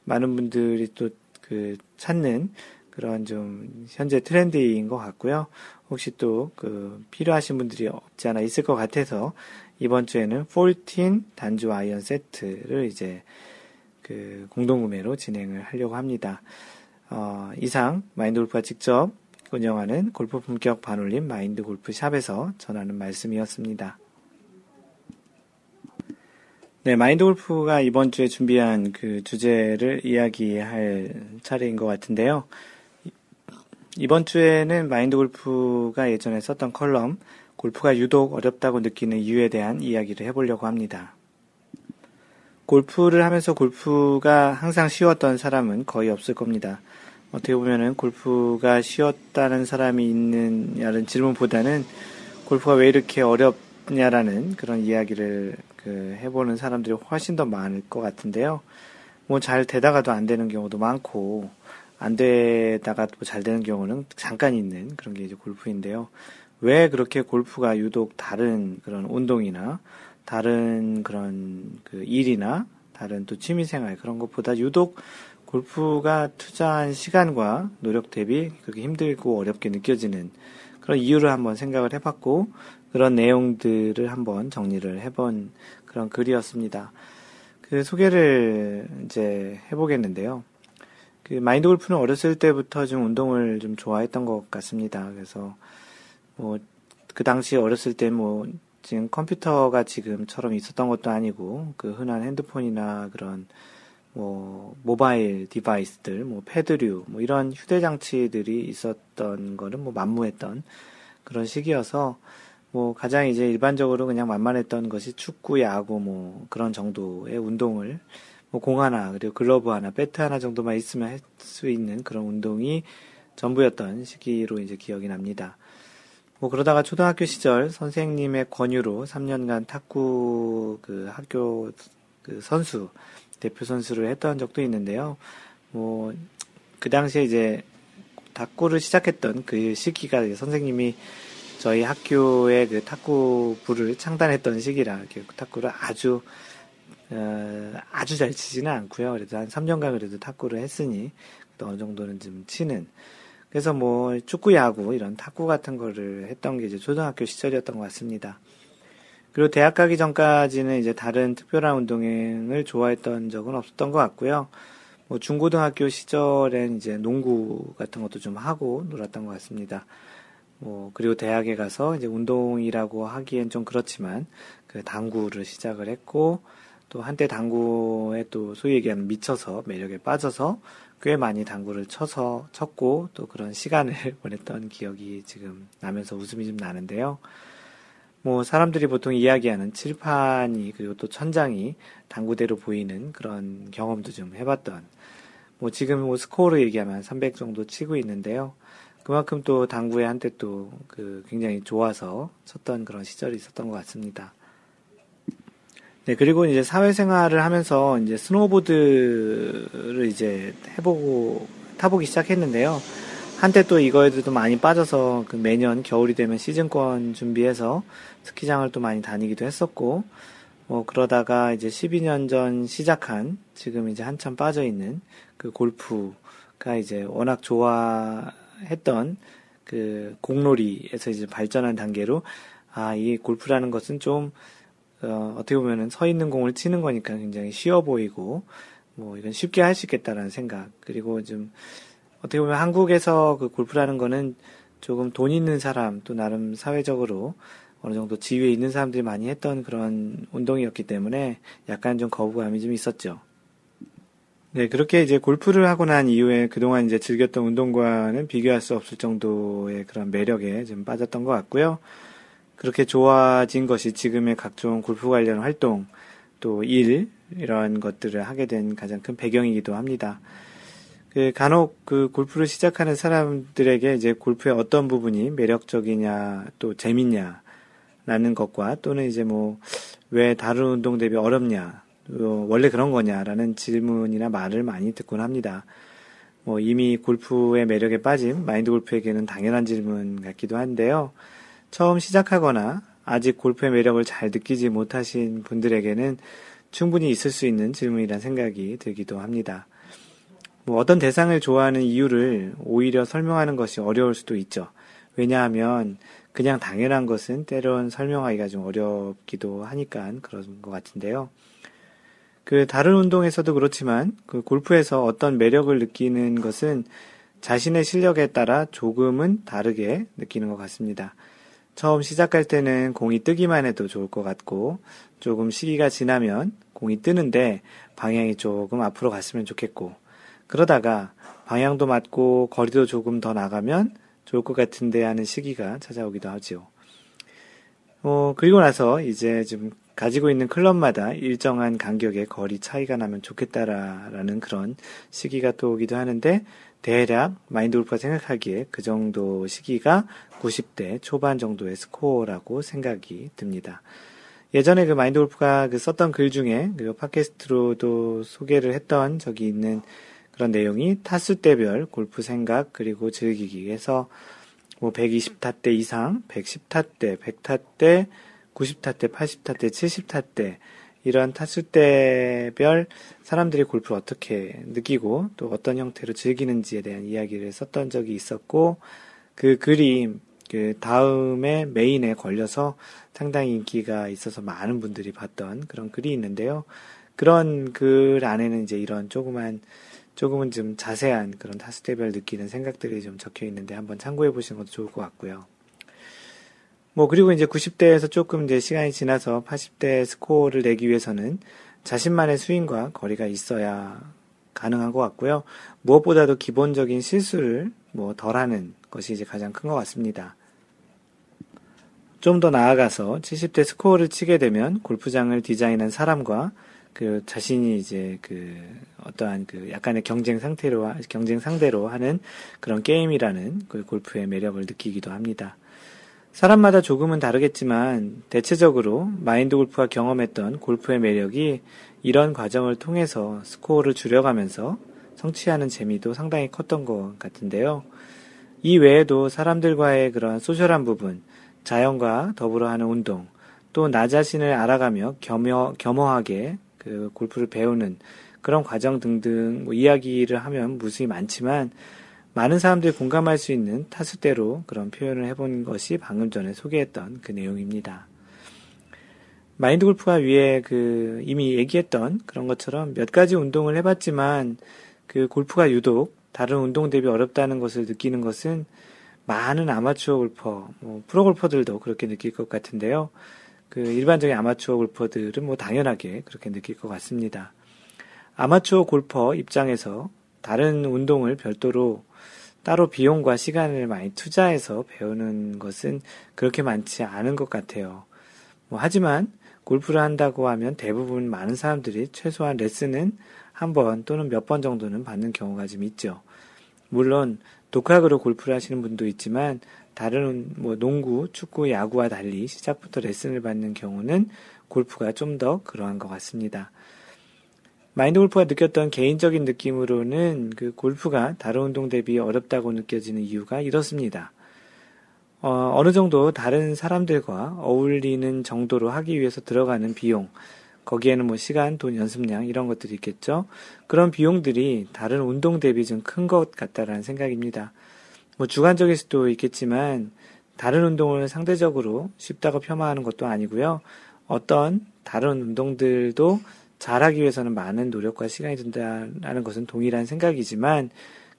[SPEAKER 1] 많은 분들이 또 그 찾는 그런 좀 현재 트렌드인 것 같고요. 혹시 또 그 필요하신 분들이 없지 않아 있을 것 같아서 이번 주에는 14 단조 아이언 세트를 이제 그 공동구매로 진행을 하려고 합니다. 어, 이상 마인드 골프가 직접 운영하는 골프 품격 반올림 마인드 골프 샵에서 전하는 말씀이었습니다. 네, 마인드 골프가 이번 주에 준비한 그 주제를 이야기할 차례인 것 같은데요. 이번 주에는 마인드 골프가 예전에 썼던 컬럼 골프가 유독 어렵다고 느끼는 이유에 대한 이야기를 해보려고 합니다. 골프를 하면서 골프가 항상 쉬웠던 사람은 거의 없을 겁니다. 어떻게 보면은 골프가 쉬웠다는 사람이 있느냐는 질문보다는 골프가 왜 이렇게 어렵냐라는 그런 이야기를 그 해보는 사람들이 훨씬 더 많을 것 같은데요. 뭐 잘 되다가도 안 되는 경우도 많고 안 되다가 또 잘 되는 경우는 잠깐 있는 그런 게 이제 골프인데요. 왜 그렇게 골프가 유독 다른 그런 운동이나 다른 그런 그 일이나 다른 또 취미생활 그런 것보다 유독 골프가 투자한 시간과 노력 대비 그렇게 힘들고 어렵게 느껴지는 그런 이유를 한번 생각을 해봤고 그런 내용들을 한번 정리를 해본 그런 글이었습니다. 그 소개를 이제 해보겠는데요. 그 마인드 골프는 어렸을 때부터 좀 운동을 좀 좋아했던 것 같습니다. 그래서 뭐 그 당시 어렸을 때 뭐 지금 컴퓨터가 지금처럼 있었던 것도 아니고 그 흔한 핸드폰이나 그런 뭐 모바일 디바이스들, 뭐 패드류, 뭐 이런 휴대 장치들이 있었던 거는 뭐 만무했던 그런 시기여서 뭐 가장 이제 일반적으로 그냥 만만했던 것이 축구, 야구 뭐 그런 정도의 운동을 뭐 공 하나 그리고 글러브 하나, 배트 하나 정도만 있으면 할 수 있는 그런 운동이 전부였던 시기로 이제 기억이 납니다. 뭐 그러다가 초등학교 시절 선생님의 권유로 3년간 탁구 그 학교 그 선수 대표 선수를 했던 적도 있는데요. 뭐, 그 당시에 이제 탁구를 시작했던 그 시기가 선생님이 저희 학교에 그 탁구부를 창단했던 시기라 탁구를 아주 어, 아주 잘 치지는 않고요. 그래도 한 3년간 그래도 탁구를 했으니 또 어느 정도는 좀 치는. 그래서 뭐 축구, 야구 이런 탁구 같은 거를 했던 게 이제 초등학교 시절이었던 것 같습니다. 그리고 대학 가기 전까지는 이제 다른 특별한 운동을 좋아했던 적은 없었던 것 같고요. 뭐 중고등학교 시절엔 이제 농구 같은 것도 좀 하고 놀았던 것 같습니다. 뭐 그리고 대학에 가서 이제 운동이라고 하기엔 좀 그렇지만 그 당구를 시작을 했고 또 한때 당구에 또 소위 얘기하는 미쳐서 매력에 빠져서 꽤 많이 당구를 쳐서 쳤고 또 그런 시간을 <laughs> 보냈던 기억이 지금 나면서 웃음이 좀 나는데요. 뭐 사람들이 보통 이야기하는 칠판이 그리고 또 천장이 당구대로 보이는 그런 경험도 좀 해봤던 뭐 지금 뭐 스코어로 얘기하면 300 정도 치고 있는데요. 그만큼 또 당구에 한때 또 그 굉장히 좋아서 쳤던 그런 시절이 있었던 것 같습니다. 네, 그리고 이제 사회생활을 하면서 이제 스노보드를 이제 해보고 타보기 시작했는데요. 한때 또 이거에도 많이 빠져서 그 매년 겨울이 되면 시즌권 준비해서 스키장을 또 많이 다니기도 했었고, 뭐 그러다가 이제 12년 전 시작한 지금 이제 한참 빠져 있는 그 골프가 이제 워낙 좋아했던 그 공놀이에서 이제 발전한 단계로 아, 이 골프라는 것은 좀 어, 어떻게 보면은 서 있는 공을 치는 거니까 굉장히 쉬워 보이고 뭐 이건 쉽게 할 수 있겠다라는 생각 그리고 좀 어떻게 보면 한국에서 그 골프라는 거는 조금 돈 있는 사람 또 나름 사회적으로 어느 정도 지위에 있는 사람들이 많이 했던 그런 운동이었기 때문에 약간 좀 거부감이 좀 있었죠. 네, 그렇게 이제 골프를 하고 난 이후에 그동안 이제 즐겼던 운동과는 비교할 수 없을 정도의 그런 매력에 좀 빠졌던 것 같고요. 그렇게 좋아진 것이 지금의 각종 골프 관련 활동, 또 일, 이런 것들을 하게 된 가장 큰 배경이기도 합니다. 그 간혹 그 골프를 시작하는 사람들에게 이제 골프의 어떤 부분이 매력적이냐 또 재밌냐 라는 것과 또는 이제 뭐 왜 다른 운동 대비 어렵냐 또 원래 그런 거냐라는 질문이나 말을 많이 듣곤 합니다. 뭐 이미 골프의 매력에 빠진 마인드 골프에게는 당연한 질문 같기도 한데요. 처음 시작하거나 아직 골프의 매력을 잘 느끼지 못하신 분들에게는 충분히 있을 수 있는 질문이란 생각이 들기도 합니다. 뭐 어떤 대상을 좋아하는 이유를 오히려 설명하는 것이 어려울 수도 있죠. 왜냐하면 그냥 당연한 것은 때론 설명하기가 좀 어렵기도 하니까 그런 것 같은데요. 그 다른 운동에서도 그렇지만 그 골프에서 어떤 매력을 느끼는 것은 자신의 실력에 따라 조금은 다르게 느끼는 것 같습니다. 처음 시작할 때는 공이 뜨기만 해도 좋을 것 같고 조금 시기가 지나면 공이 뜨는데 방향이 조금 앞으로 갔으면 좋겠고 그러다가 방향도 맞고 거리도 조금 더 나가면 좋을 것 같은데 하는 시기가 찾아오기도 하지요. 어, 그리고 나서 이제 좀 가지고 있는 클럽마다 일정한 간격의 거리 차이가 나면 좋겠다라는 그런 시기가 또 오기도 하는데 대략 마인드 골프가 생각하기에 그 정도 시기가 90대 초반 정도의 스코어라고 생각이 듭니다. 예전에 그 마인드 골프가 그 썼던 글 중에 그리고 팟캐스트로도 소개를 했던 적이 있는 그런 내용이 타수 대별 골프 생각 그리고 즐기기 에서 뭐 120타대 이상, 110타대, 100타대, 90타대, 80타대, 70타대 이런 타수대별 사람들이 골프를 어떻게 느끼고 또 어떤 형태로 즐기는지에 대한 이야기를 썼던 적이 있었고 그 글이 그 다음에 메인에 걸려서 상당히 인기가 있어서 많은 분들이 봤던 그런 글이 있는데요. 그런 글 안에는 이제 이런 조그만 조금은 좀 자세한 그런 타수대별 느끼는 생각들이 좀 적혀 있는데 한번 참고해 보시는 것도 좋을 것 같고요. 뭐 그리고 이제 90대에서 조금 이제 시간이 지나서 80대 스코어를 내기 위해서는 자신만의 스윙과 거리가 있어야 가능한 것 같고요. 무엇보다도 기본적인 실수를 뭐 덜하는 것이 이제 가장 큰 것 같습니다. 좀 더 나아가서 70대 스코어를 치게 되면 골프장을 디자인한 사람과 그 자신이 이제 그 어떠한 그 약간의 경쟁 상태로 경쟁 상대로 하는 그런 게임이라는 그 골프의 매력을 느끼기도 합니다. 사람마다 조금은 다르겠지만 대체적으로 마인드 골프가 경험했던 골프의 매력이 이런 과정을 통해서 스코어를 줄여가면서 성취하는 재미도 상당히 컸던 것 같은데요. 이 외에도 사람들과의 그런 소셜한 부분, 자연과 더불어 하는 운동, 또 나 자신을 알아가며 겸허, 겸허하게 그 골프를 배우는 그런 과정 등등 뭐 이야기를 하면 무수히 많지만 많은 사람들이 공감할 수 있는 타수대로 그런 표현을 해본 것이 방금 전에 소개했던 그 내용입니다. 마인드 골프가 위에 그 이미 얘기했던 그런 것처럼 몇 가지 운동을 해봤지만 그 골프가 유독 다른 운동 대비 어렵다는 것을 느끼는 것은 많은 아마추어 골퍼, 뭐 프로 골퍼들도 그렇게 느낄 것 같은데요. 그 일반적인 아마추어 골퍼들은 뭐 당연하게 그렇게 느낄 것 같습니다. 아마추어 골퍼 입장에서 다른 운동을 별도로 따로 비용과 시간을 많이 투자해서 배우는 것은 그렇게 많지 않은 것 같아요. 뭐 하지만 골프를 한다고 하면 대부분 많은 사람들이 최소한 레슨은 한 번 또는 몇 번 정도는 받는 경우가 좀 있죠. 물론 독학으로 골프를 하시는 분도 있지만 다른 뭐 농구, 축구, 야구와 달리 시작부터 레슨을 받는 경우는 골프가 좀 더 그러한 것 같습니다. 마인드 골프가 느꼈던 개인적인 느낌으로는 그 골프가 다른 운동 대비 어렵다고 느껴지는 이유가 이렇습니다. 어, 어느 정도 다른 사람들과 어울리는 정도로 하기 위해서 들어가는 비용, 거기에는 뭐 시간, 돈, 연습량 이런 것들이 있겠죠. 그런 비용들이 다른 운동 대비 좀 큰 것 같다라는 생각입니다. 뭐 주관적일 수도 있겠지만 다른 운동을 상대적으로 쉽다고 폄하하는 것도 아니고요. 어떤 다른 운동들도 잘하기 위해서는 많은 노력과 시간이 든다는 것은 동일한 생각이지만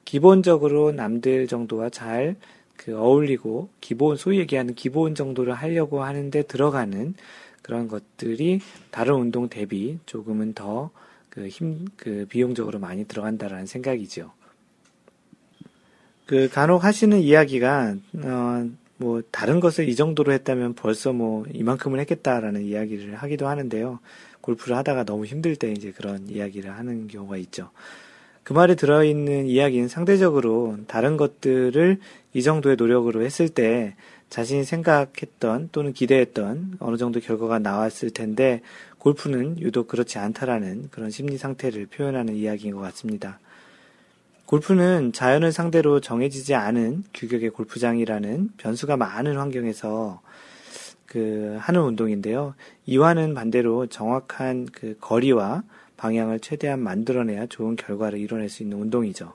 [SPEAKER 1] 기본적으로 남들 정도와 잘 그 어울리고 기본 소위 얘기하는 기본 정도를 하려고 하는데 들어가는 그런 것들이 다른 운동 대비 조금은 더 그 힘, 그 비용적으로 많이 들어간다라는 생각이죠. 그 간혹 하시는 이야기가, 어, 뭐, 다른 것을 이 정도로 했다면 벌써 뭐, 이만큼은 했겠다라는 이야기를 하기도 하는데요. 골프를 하다가 너무 힘들 때 이제 그런 이야기를 하는 경우가 있죠. 그 말에 들어있는 이야기는 상대적으로 다른 것들을 이 정도의 노력으로 했을 때 자신이 생각했던 또는 기대했던 어느 정도 결과가 나왔을 텐데 골프는 유독 그렇지 않다라는 그런 심리 상태를 표현하는 이야기인 것 같습니다. 골프는 자연을 상대로 정해지지 않은 규격의 골프장이라는 변수가 많은 환경에서 그 하는 운동인데요. 이와는 반대로 정확한 그 거리와 방향을 최대한 만들어내야 좋은 결과를 이뤄낼 수 있는 운동이죠.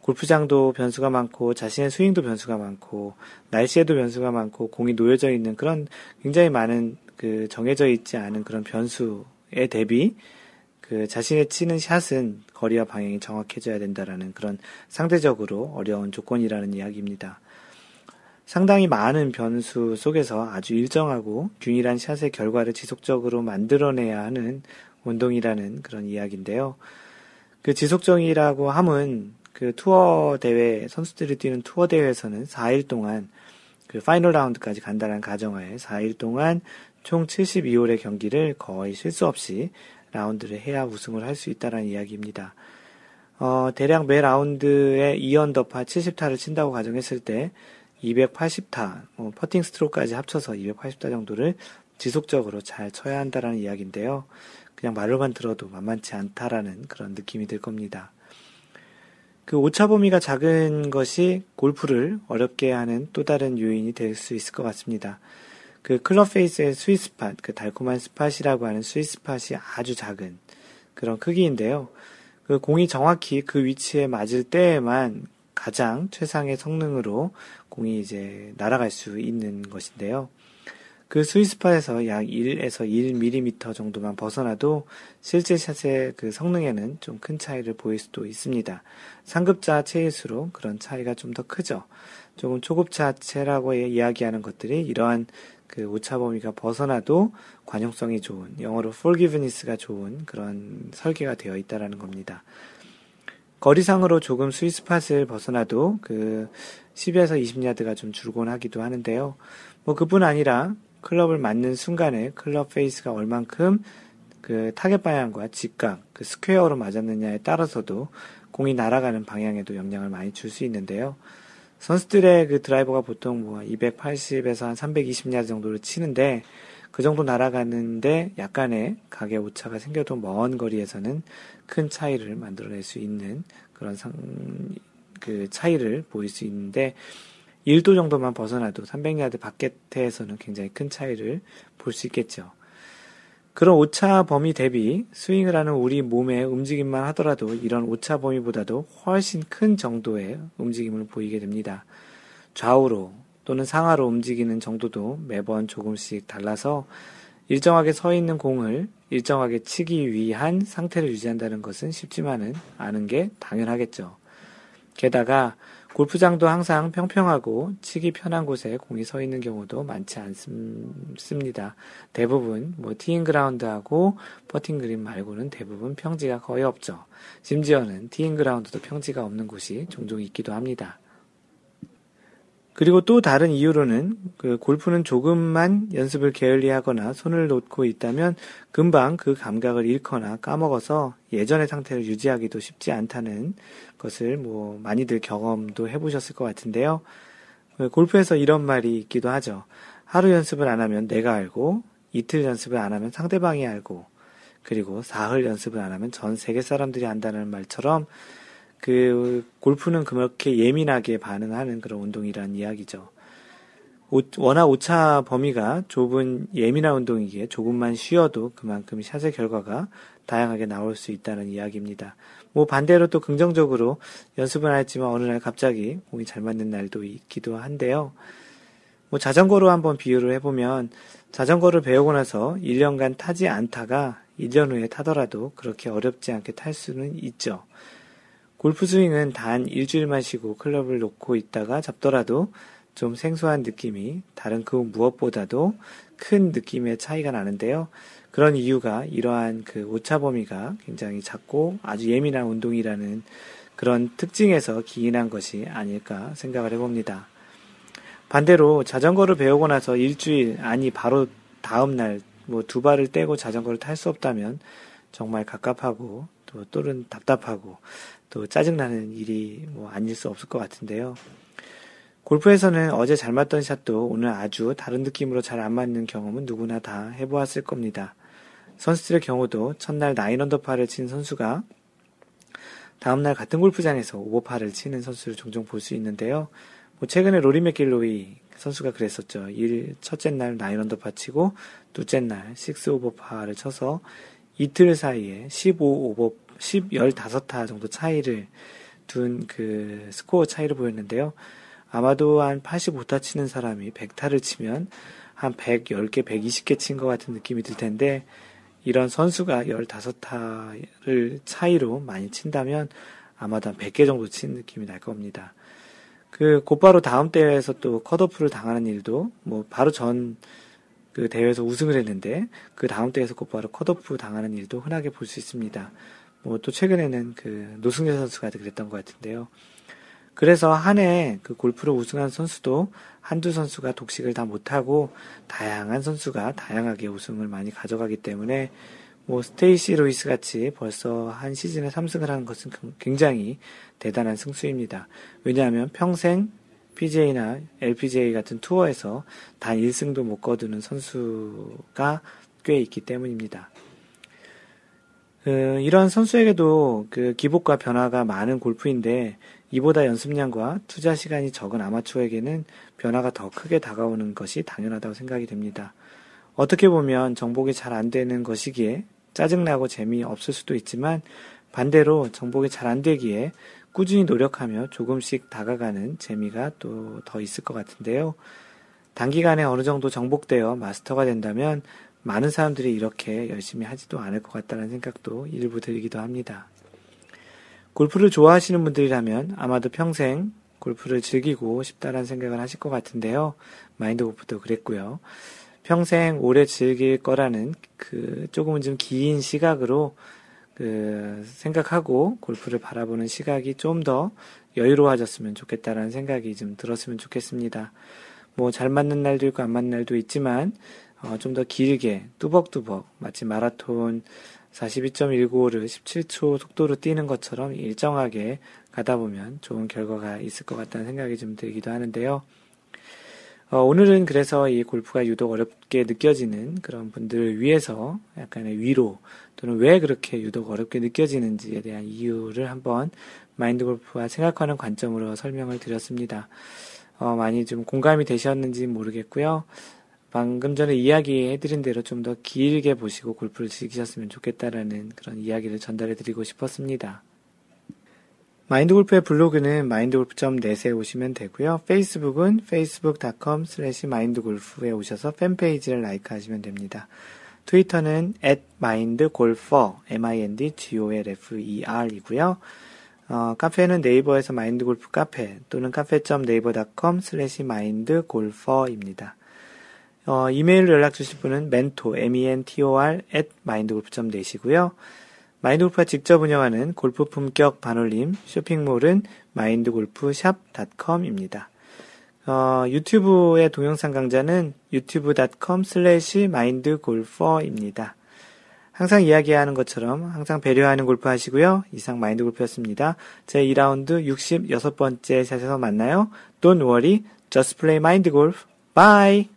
[SPEAKER 1] 골프장도 변수가 많고 자신의 스윙도 변수가 많고 날씨에도 변수가 많고 공이 놓여져 있는 그런 굉장히 많은 그 정해져 있지 않은 그런 변수에 대비 그 자신의 치는 샷은 거리와 방향이 정확해져야 된다라는 그런 상대적으로 어려운 조건이라는 이야기입니다. 상당히 많은 변수 속에서 아주 일정하고 균일한 샷의 결과를 지속적으로 만들어내야 하는 운동이라는 그런 이야기인데요. 그 지속적이라고 함은 그 투어 대회, 선수들이 뛰는 투어 대회에서는 4일 동안 그그 final 라운드까지 간다는 가정하에 4일 동안 총 72홀의 경기를 거의 실수 없이 라운드를 해야 우승을 할 수 있다는 이야기입니다. 어, 대략 매 라운드에 2언더파 70타를 친다고 가정했을 때 280타, 어, 퍼팅 스트로크까지 합쳐서 280타 정도를 지속적으로 잘 쳐야 한다라는 이야기인데요. 그냥 말로만 들어도 만만치 않다라는 그런 느낌이 들 겁니다. 그 오차 범위가 작은 것이 골프를 어렵게 하는 또 다른 요인이 될 수 있을 것 같습니다. 그 클럽 페이스의 sweet spot, 그 달콤한 spot이라고 하는 스윗 스팟이 아주 작은 그런 크기인데요. 그 공이 정확히 그 위치에 맞을 때에만 가장 최상의 성능으로 공이 이제 날아갈 수 있는 것인데요. 그 스위스팟에서 약 1에서 1mm 정도만 벗어나도 실제 샷의 그 성능에는 좀 큰 차이를 보일 수도 있습니다. 상급자 체일수록 그런 차이가 좀 더 크죠. 조금 초급자 체라고 이야기하는 것들이 이러한 그 오차 범위가 벗어나도 관용성이 좋은 영어로 forgiveness가 좋은 그런 설계가 되어 있다라는 겁니다. 거리상으로 조금 스위스팟을 벗어나도 그 10에서 20야드가 좀 줄곤 하기도 하는데요. 뭐 그뿐 아니라 클럽을 맞는 순간에 클럽 페이스가 얼만큼 그 타겟 방향과 직각, 그 square로 맞았느냐에 따라서도 공이 날아가는 방향에도 영향을 많이 줄 수 있는데요. 선수들의 그 드라이버가 보통 뭐 280에서 한 320야드 정도를 치는데 그 정도 날아가는데 약간의 각의 오차가 생겨도 먼 거리에서는 큰 차이를 만들어낼 수 있는 그런 상, 그 차이를 보일 수 있는데 1도 정도만 벗어나도 300야드 바깥에서는 굉장히 큰 차이를 볼 수 있겠죠. 그런 오차 범위 대비 스윙을 하는 우리 몸의 움직임만 하더라도 이런 오차 범위보다도 훨씬 큰 정도의 움직임을 보이게 됩니다. 좌우로 또는 상하로 움직이는 정도도 매번 조금씩 달라서 일정하게 서 있는 공을 일정하게 치기 위한 상태를 유지한다는 것은 쉽지만은 않은 게 당연하겠죠. 게다가 골프장도 항상 평평하고 치기 편한 곳에 공이 서 있는 경우도 많지 않습니다. 대부분 뭐 티잉 그라운드하고 퍼팅 그린 말고는 대부분 평지가 거의 없죠. 심지어는 티잉 그라운드도 평지가 없는 곳이 종종 있기도 합니다. 그리고 또 다른 이유로는 그 골프는 조금만 연습을 게을리하거나 손을 놓고 있다면 금방 그 감각을 잃거나 까먹어서 예전의 상태를 유지하기도 쉽지 않다는 것을 뭐 많이들 경험도 해보셨을 것 같은데요. 그 골프에서 이런 말이 있기도 하죠. 하루 연습을 안 하면 내가 알고 이틀 연습을 안 하면 상대방이 알고 그리고 사흘 연습을 안 하면 전 세계 사람들이 안다는 말처럼 그 골프는 그렇게 예민하게 반응하는 그런 운동이라는 이야기죠. 오, 워낙 오차 범위가 좁은 예민한 운동이기에 조금만 쉬어도 그만큼 샷의 결과가 다양하게 나올 수 있다는 이야기입니다. 뭐 반대로 또 긍정적으로 연습은 안 했지만 어느 날 갑자기 공이 잘 맞는 날도 있기도 한데요. 뭐 자전거로 한번 비유를 해보면 자전거를 배우고 나서 1년간 타지 않다가 1년 후에 타더라도 그렇게 어렵지 않게 탈 수는 있죠. 골프 스윙은 단 일주일만 쉬고 클럽을 놓고 있다가 잡더라도 좀 생소한 느낌이 다른 그 무엇보다도 큰 느낌의 차이가 나는데요. 그런 이유가 이러한 그 오차 범위가 굉장히 작고 아주 예민한 운동이라는 그런 특징에서 기인한 것이 아닐까 생각을 해봅니다. 반대로 자전거를 배우고 나서 일주일, 아니 바로 다음 날 뭐 두 발을 떼고 자전거를 탈 수 없다면 정말 갑갑하고 또 또는 답답하고 또 짜증나는 일이 뭐 아닐 수 없을 것 같은데요. 골프에서는 어제 잘 맞던 샷도 오늘 아주 다른 느낌으로 잘 안 맞는 경험은 누구나 다 해보았을 겁니다. 선수들의 경우도 첫날 나인 언더파를 친 선수가 다음날 같은 골프장에서 오버파를 치는 선수를 종종 볼 수 있는데요. 뭐 최근에 로리 맥길로이 선수가 그랬었죠. 일, 첫째 날 나인 언더파 치고 둘째 날 식스 오버파를 쳐서 이틀 사이에 15 오버 10, 15타 정도 차이를 둔 그 스코어 차이를 보였는데요. 아마도 한 85타 치는 사람이 100타를 치면 한 110개, 120개 친 것 같은 느낌이 들 텐데, 이런 선수가 15타를 차이로 많이 친다면 아마도 한 100개 정도 친 느낌이 날 겁니다. 그 곧바로 다음 대회에서 또 컷오프를 당하는 일도 뭐 바로 전 그 대회에서 우승을 했는데 그 다음 대회에서 곧바로 컷오프 당하는 일도 흔하게 볼 수 있습니다. 뭐 또 최근에는 그 노승열 선수가 그랬던 것 같은데요. 그래서 한 해 그 골프로 우승한 선수도 한두 선수가 독식을 다 못하고 다양한 선수가 다양하게 우승을 많이 가져가기 때문에 뭐 스테이시 루이스 같이 벌써 한 시즌에 3승을 하는 것은 굉장히 대단한 승수입니다. 왜냐하면 평생 PGA나 LPGA 같은 투어에서 단 1승도 못 거두는 선수가 꽤 있기 때문입니다. 그, 이런 선수에게도 그 기복과 변화가 많은 골프인데 이보다 연습량과 투자 시간이 적은 아마추어에게는 변화가 더 크게 다가오는 것이 당연하다고 생각이 됩니다. 어떻게 보면 정복이 잘 안 되는 것이기에 짜증나고 재미없을 수도 있지만 반대로 정복이 잘 안 되기에 꾸준히 노력하며 조금씩 다가가는 재미가 또 더 있을 것 같은데요. 단기간에 어느 정도 정복되어 마스터가 된다면 많은 사람들이 이렇게 열심히 하지도 않을 것 같다는 생각도 일부 들기도 합니다. 골프를 좋아하시는 분들이라면 아마도 평생 골프를 즐기고 싶다라는 생각을 하실 것 같은데요. 마인드 골프도 그랬고요. 평생 오래 즐길 거라는 그 조금은 좀 긴 시각으로 그 생각하고 골프를 바라보는 시각이 좀 더 여유로워졌으면 좋겠다라는 생각이 좀 들었으면 좋겠습니다. 뭐 잘 맞는 날도 있고 안 맞는 날도 있지만 어, 좀 더 길게 뚜벅뚜벅 마치 마라톤 42.195를 17초 속도로 뛰는 것처럼 일정하게 가다 보면 좋은 결과가 있을 것 같다는 생각이 좀 들기도 하는데요. 어, 오늘은 그래서 이 골프가 유독 어렵게 느껴지는 그런 분들을 위해서 약간의 위로 또는 왜 그렇게 유독 어렵게 느껴지는지에 대한 이유를 한번 마인드 골프와 생각하는 관점으로 설명을 드렸습니다. 어, 많이 좀 공감이 되셨는지 모르겠고요. 방금 전에 이야기해드린 대로 좀 더 길게 보시고 골프를 즐기셨으면 좋겠다라는 그런 이야기를 전달해드리고 싶었습니다. 마인드 골프의 블로그는 mindgolf.net에 오시면 되고요. 페이스북은 facebook.com slash mindgolf에 오셔서 팬페이지를 라이크 하시면 됩니다. 트위터는 at mindgolfer, m-i-n-d-g-o-l-f-e-r 이고요. 어, 카페는 네이버에서 마인드골프 카페 또는 cafe.naver.com slash mindgolfer입니다. 어, 이메일로 연락 주실 분은 mentor, m-e-n-t-o-r at mindgolf.net이고요. 마인드골프가 직접 운영하는 골프 품격 반올림 쇼핑몰은 마인드골프샵.com입니다. 어, 유튜브의 동영상 강좌는 youtube.com slash mindgolfer입니다. 항상 이야기하는 것처럼 항상 배려하는 골프 하시고요. 이상 마인드 골프였습니다. 제 2라운드 66번째 샷에서 만나요. Don't worry, just play mind golf. Bye!